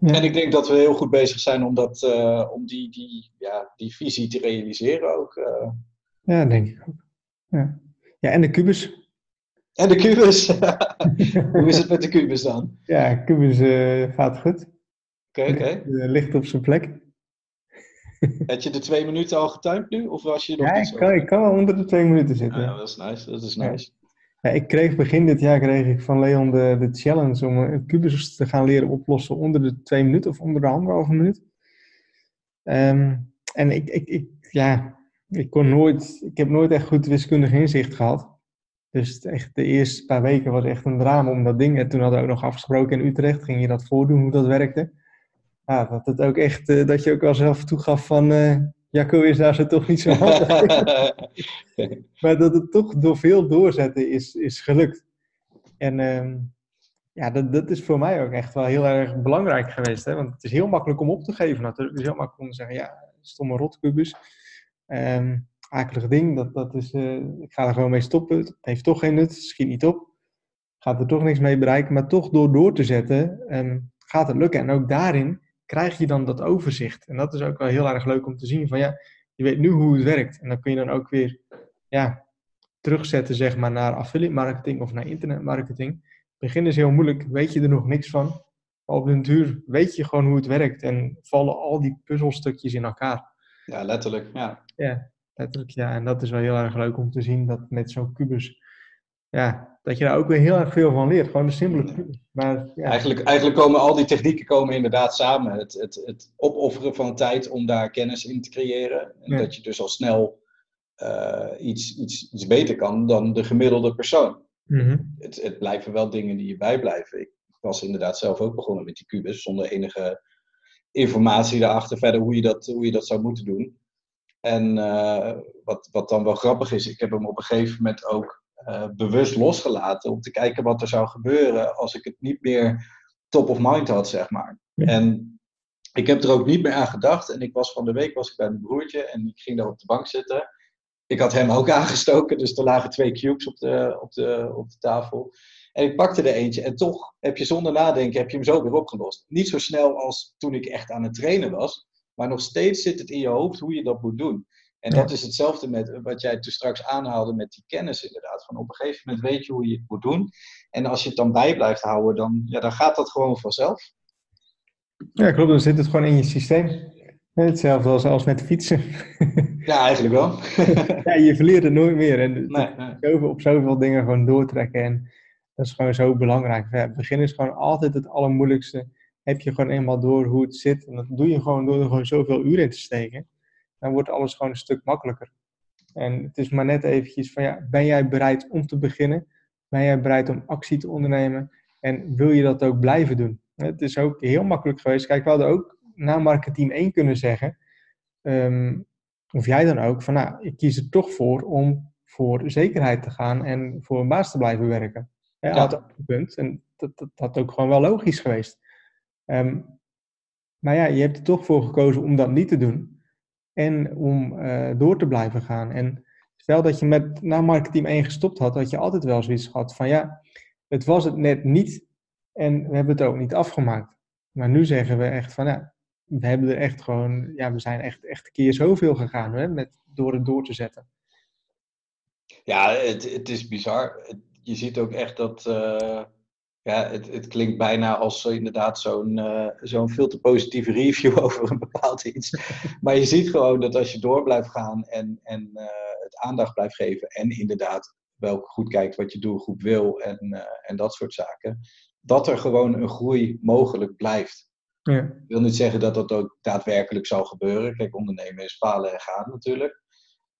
Ja. En ik denk dat we heel goed bezig zijn om, dat, uh, om die, die, ja, die visie te realiseren ook. Uh. Ja, denk ik ook. Ja. ja, en de kubus. En de kubus. Hoe is het met de kubus dan? Ja, kubus uh, gaat goed. Oké, okay, oké. Okay. Ligt op zijn plek. Heb je de twee minuten al getuimd nu? Of was je nog ja, ik kan, ik kan wel onder de twee minuten zitten. Ja, dat is nice. Dat is nice. Ja, ik kreeg begin dit jaar kreeg ik van Leon de, de challenge om een kubus te gaan leren oplossen onder de twee minuten of onder de anderhalve minuut. Um, en ik, ik, ik, ja, ik kon nooit, ik heb nooit echt goed wiskundig inzicht gehad. Dus echt de eerste paar weken was echt een drama om dat ding. En toen hadden we ook nog afgesproken in Utrecht, ging je dat voordoen hoe dat werkte. Ja, dat het ook echt, uh, dat je ook wel zelf toegaf van, uh, Jacco is daar zo toch niet zo handig. maar dat het toch door veel doorzetten is, is gelukt. En uh, ja, dat, dat is voor mij ook echt wel heel erg belangrijk geweest. Hè? Want het is heel makkelijk om op te geven. Het is heel makkelijk om te zeggen, ja, stomme rotkubus. Um, akelig ding, dat, dat is, uh, ik ga er gewoon mee stoppen. Het heeft toch geen nut, schiet niet op. Gaat er toch niks mee bereiken. Maar toch door door te zetten, um, gaat het lukken. En ook daarin krijg je dan dat overzicht. En dat is ook wel heel erg leuk om te zien van ja, je weet nu hoe het werkt. En dan kun je dan ook weer ja, terugzetten zeg maar naar affiliate marketing of naar internetmarketing. Begin is heel moeilijk, weet je er nog niks van. Maar op den duur weet je gewoon hoe het werkt en vallen al die puzzelstukjes in elkaar. Ja, letterlijk, ja. Ja, letterlijk, ja. En dat is wel heel erg leuk om te zien dat met zo'n kubus ja, dat je daar ook weer heel erg veel van leert. Gewoon de simpele maar, ja. eigenlijk, eigenlijk komen al die technieken komen inderdaad samen. Het, het, het opofferen van tijd om daar kennis in te creëren. En dat je dus al snel uh, iets, iets, iets beter kan dan de gemiddelde persoon. Mm het, het blijven wel dingen die je bijblijven. Ik was inderdaad zelf ook begonnen met die kubus zonder enige informatie daarachter verder hoe je dat, hoe je dat zou moeten doen. En uh, wat, wat dan wel grappig is, ik heb hem op een gegeven moment ook uh, bewust losgelaten om te kijken wat er zou gebeuren als ik het niet meer top of mind had, zeg maar. En ik heb er ook niet meer aan gedacht. En ik was van de week was ik bij mijn broertje en ik ging daar op de bank zitten. Ik had hem ook aangestoken, dus er lagen twee cubes op de, op de, op de tafel. En ik pakte er eentje en toch heb je zonder nadenken heb je hem zo weer opgelost. Niet zo snel als toen ik echt aan het trainen was, maar nog steeds zit het in je hoofd hoe je dat moet doen. En dat is hetzelfde met wat jij toen straks aanhaalde met die kennis inderdaad. Van op een gegeven moment weet je hoe je het moet doen. En als je het dan bij blijft houden, dan, ja, dan gaat dat gewoon vanzelf. Ja, klopt. Dan zit het gewoon in je systeem. Hetzelfde als, als met fietsen. Ja, eigenlijk wel. ja, je verleert het nooit meer. En nee, nee. op zoveel dingen gewoon doortrekken. En dat is gewoon zo belangrijk. het begin is gewoon altijd het allermoeilijkste. Heb je gewoon eenmaal door hoe het zit. En dat doe je gewoon door er gewoon zoveel uren in te steken dan wordt alles gewoon een stuk makkelijker. En het is maar net eventjes van ja, ben jij bereid om te beginnen? Ben jij bereid om actie te ondernemen? En wil je dat ook blijven doen? Het is ook heel makkelijk geweest. Kijk, we hadden ook na marketing 1 kunnen zeggen, um, of jij dan ook, van nou, ik kies er toch voor om voor zekerheid te gaan en voor een baas te blijven werken. Ja, ja. had ook een punt. En dat, dat, had ook gewoon wel logisch geweest. Um, maar ja, je hebt er toch voor gekozen om dat niet te doen en om uh, door te blijven gaan. En Stel dat je met na marketing 1 gestopt had, had je altijd wel zoiets gehad van ja, het was het net niet en we hebben het ook niet afgemaakt. Maar nu zeggen we echt van ja, we hebben er echt gewoon, ja, we zijn echt, echt een keer zoveel gegaan met, door het door te zetten. Ja, het, het is bizar. Je ziet ook echt dat, uh, ja, het, het klinkt bijna als inderdaad zo'n uh, zo'n veel te positieve review over een bepaald iets. maar je ziet gewoon dat als je door blijft gaan en, en uh, het aandacht blijft geven en inderdaad wel goed kijkt wat je doelgroep wil en, en dat soort zaken, dat er gewoon een groei mogelijk blijft. Ja. Ik wil niet zeggen dat dat ook daadwerkelijk zal gebeuren. Kijk, ondernemen is falen en gaan natuurlijk.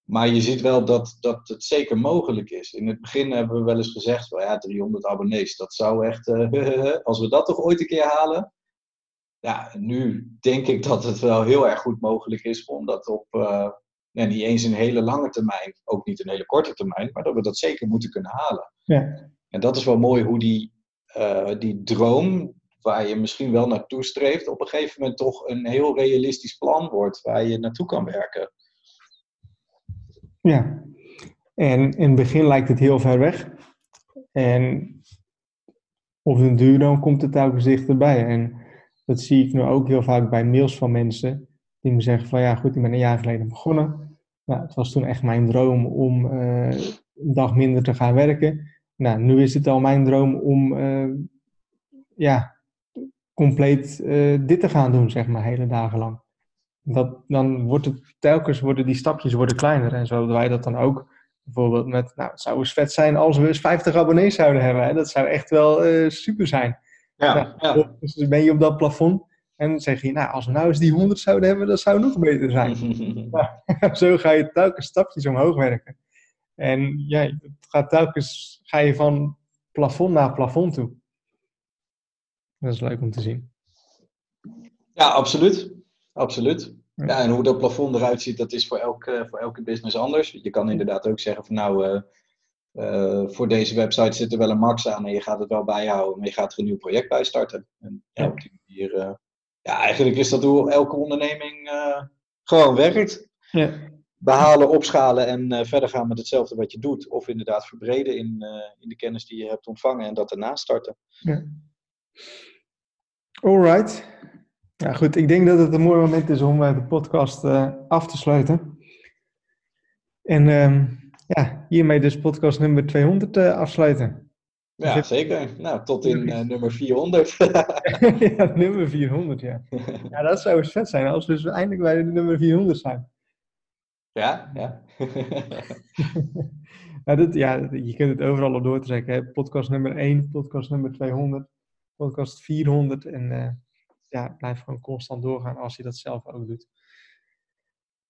Maar je ziet wel dat, dat het zeker mogelijk is. In het begin hebben we wel eens gezegd, well, ja, 300 abonnees, dat zou echt, uh, als we dat toch ooit een keer halen. Ja, nu denk ik dat het wel heel erg goed mogelijk is om dat op, uh, niet eens een hele lange termijn, ook niet een hele korte termijn, maar dat we dat zeker moeten kunnen halen. Ja. En dat is wel mooi hoe die, uh, die droom, waar je misschien wel naartoe streeft, op een gegeven moment toch een heel realistisch plan wordt waar je naartoe kan werken. Ja, en in het begin lijkt het heel ver weg. En op een duur dan komt het telkens dichterbij. En dat zie ik nu ook heel vaak bij mails van mensen die me zeggen van ja goed, ik ben een jaar geleden begonnen. Nou, het was toen echt mijn droom om uh, een dag minder te gaan werken. Nou, nu is het al mijn droom om uh, ja, compleet uh, dit te gaan doen, zeg maar, hele dagen lang dat, dan wordt het telkens worden die stapjes worden kleiner. En zo wij dat dan ook. Bijvoorbeeld met, nou, het zou eens vet zijn als we eens 50 abonnees zouden hebben. Hè? Dat zou echt wel uh, super zijn. Ja, nou, ja. Dus ben je op dat plafond en zeg je, nou, als we nou eens die 100 zouden hebben, dat zou nog beter zijn. nou, zo ga je telkens stapjes omhoog werken. En ja, het gaat telkens ga je van plafond naar plafond toe. Dat is leuk om te zien. Ja, absoluut. Absoluut. Ja, en hoe dat plafond eruit ziet, dat is voor elke, voor elke business anders. Je kan inderdaad ook zeggen van nou, uh, uh, voor deze website zit er wel een max aan en je gaat het wel bijhouden, maar je gaat er een nieuw project bij starten. En ja, op die manier, uh, ja, eigenlijk is dat hoe elke onderneming gewoon werkt. Ja. Behalen, opschalen en verder gaan met hetzelfde wat je doet. Of inderdaad verbreden in, in de kennis die je hebt ontvangen en dat daarna starten. Ja. Alright. Ja, goed. Ik denk dat het een mooi moment is om uh, de podcast uh, af te sluiten. En uh, ja, hiermee dus podcast nummer 200 uh, eh, afsluiten. Ja, zeker. Nou, tot in nummer 400. ja, nummer 400, ja. Ja, dat zou eens vet zijn als we dus eindelijk bij de nummer 400 zijn. Ja, ja. nou, dit, ja, je kunt het overal op doortrekken. Hè? Podcast nummer 1, podcast nummer 200, podcast 400 en ja, blijf gewoon constant doorgaan als je dat zelf ook doet.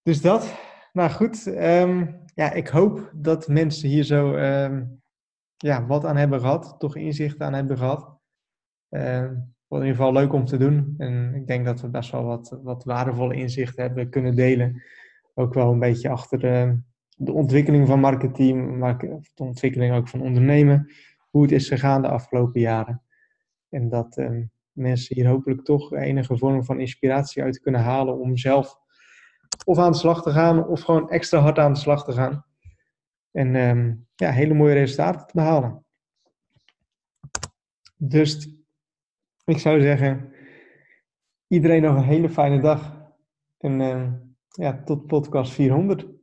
Dus dat. Nou goed, um, ja, ik hoop dat mensen hier zo um, ja, wat aan hebben gehad, toch inzicht aan hebben gehad. Um, in ieder geval leuk om te doen. En ik denk dat we best wel wat, wat waardevolle inzichten hebben kunnen delen. Ook wel een beetje achter de, de ontwikkeling van marketing, de ontwikkeling ook van ondernemen. Hoe het is gegaan de afgelopen jaren. En dat, um, mensen hier hopelijk toch enige vorm van inspiratie uit kunnen halen om zelf of aan de slag te gaan of gewoon extra hard aan de slag te gaan. En um, ja, hele mooie resultaten te behalen. Dus ik zou zeggen, iedereen nog een hele fijne dag. En uh, ja, tot podcast 400.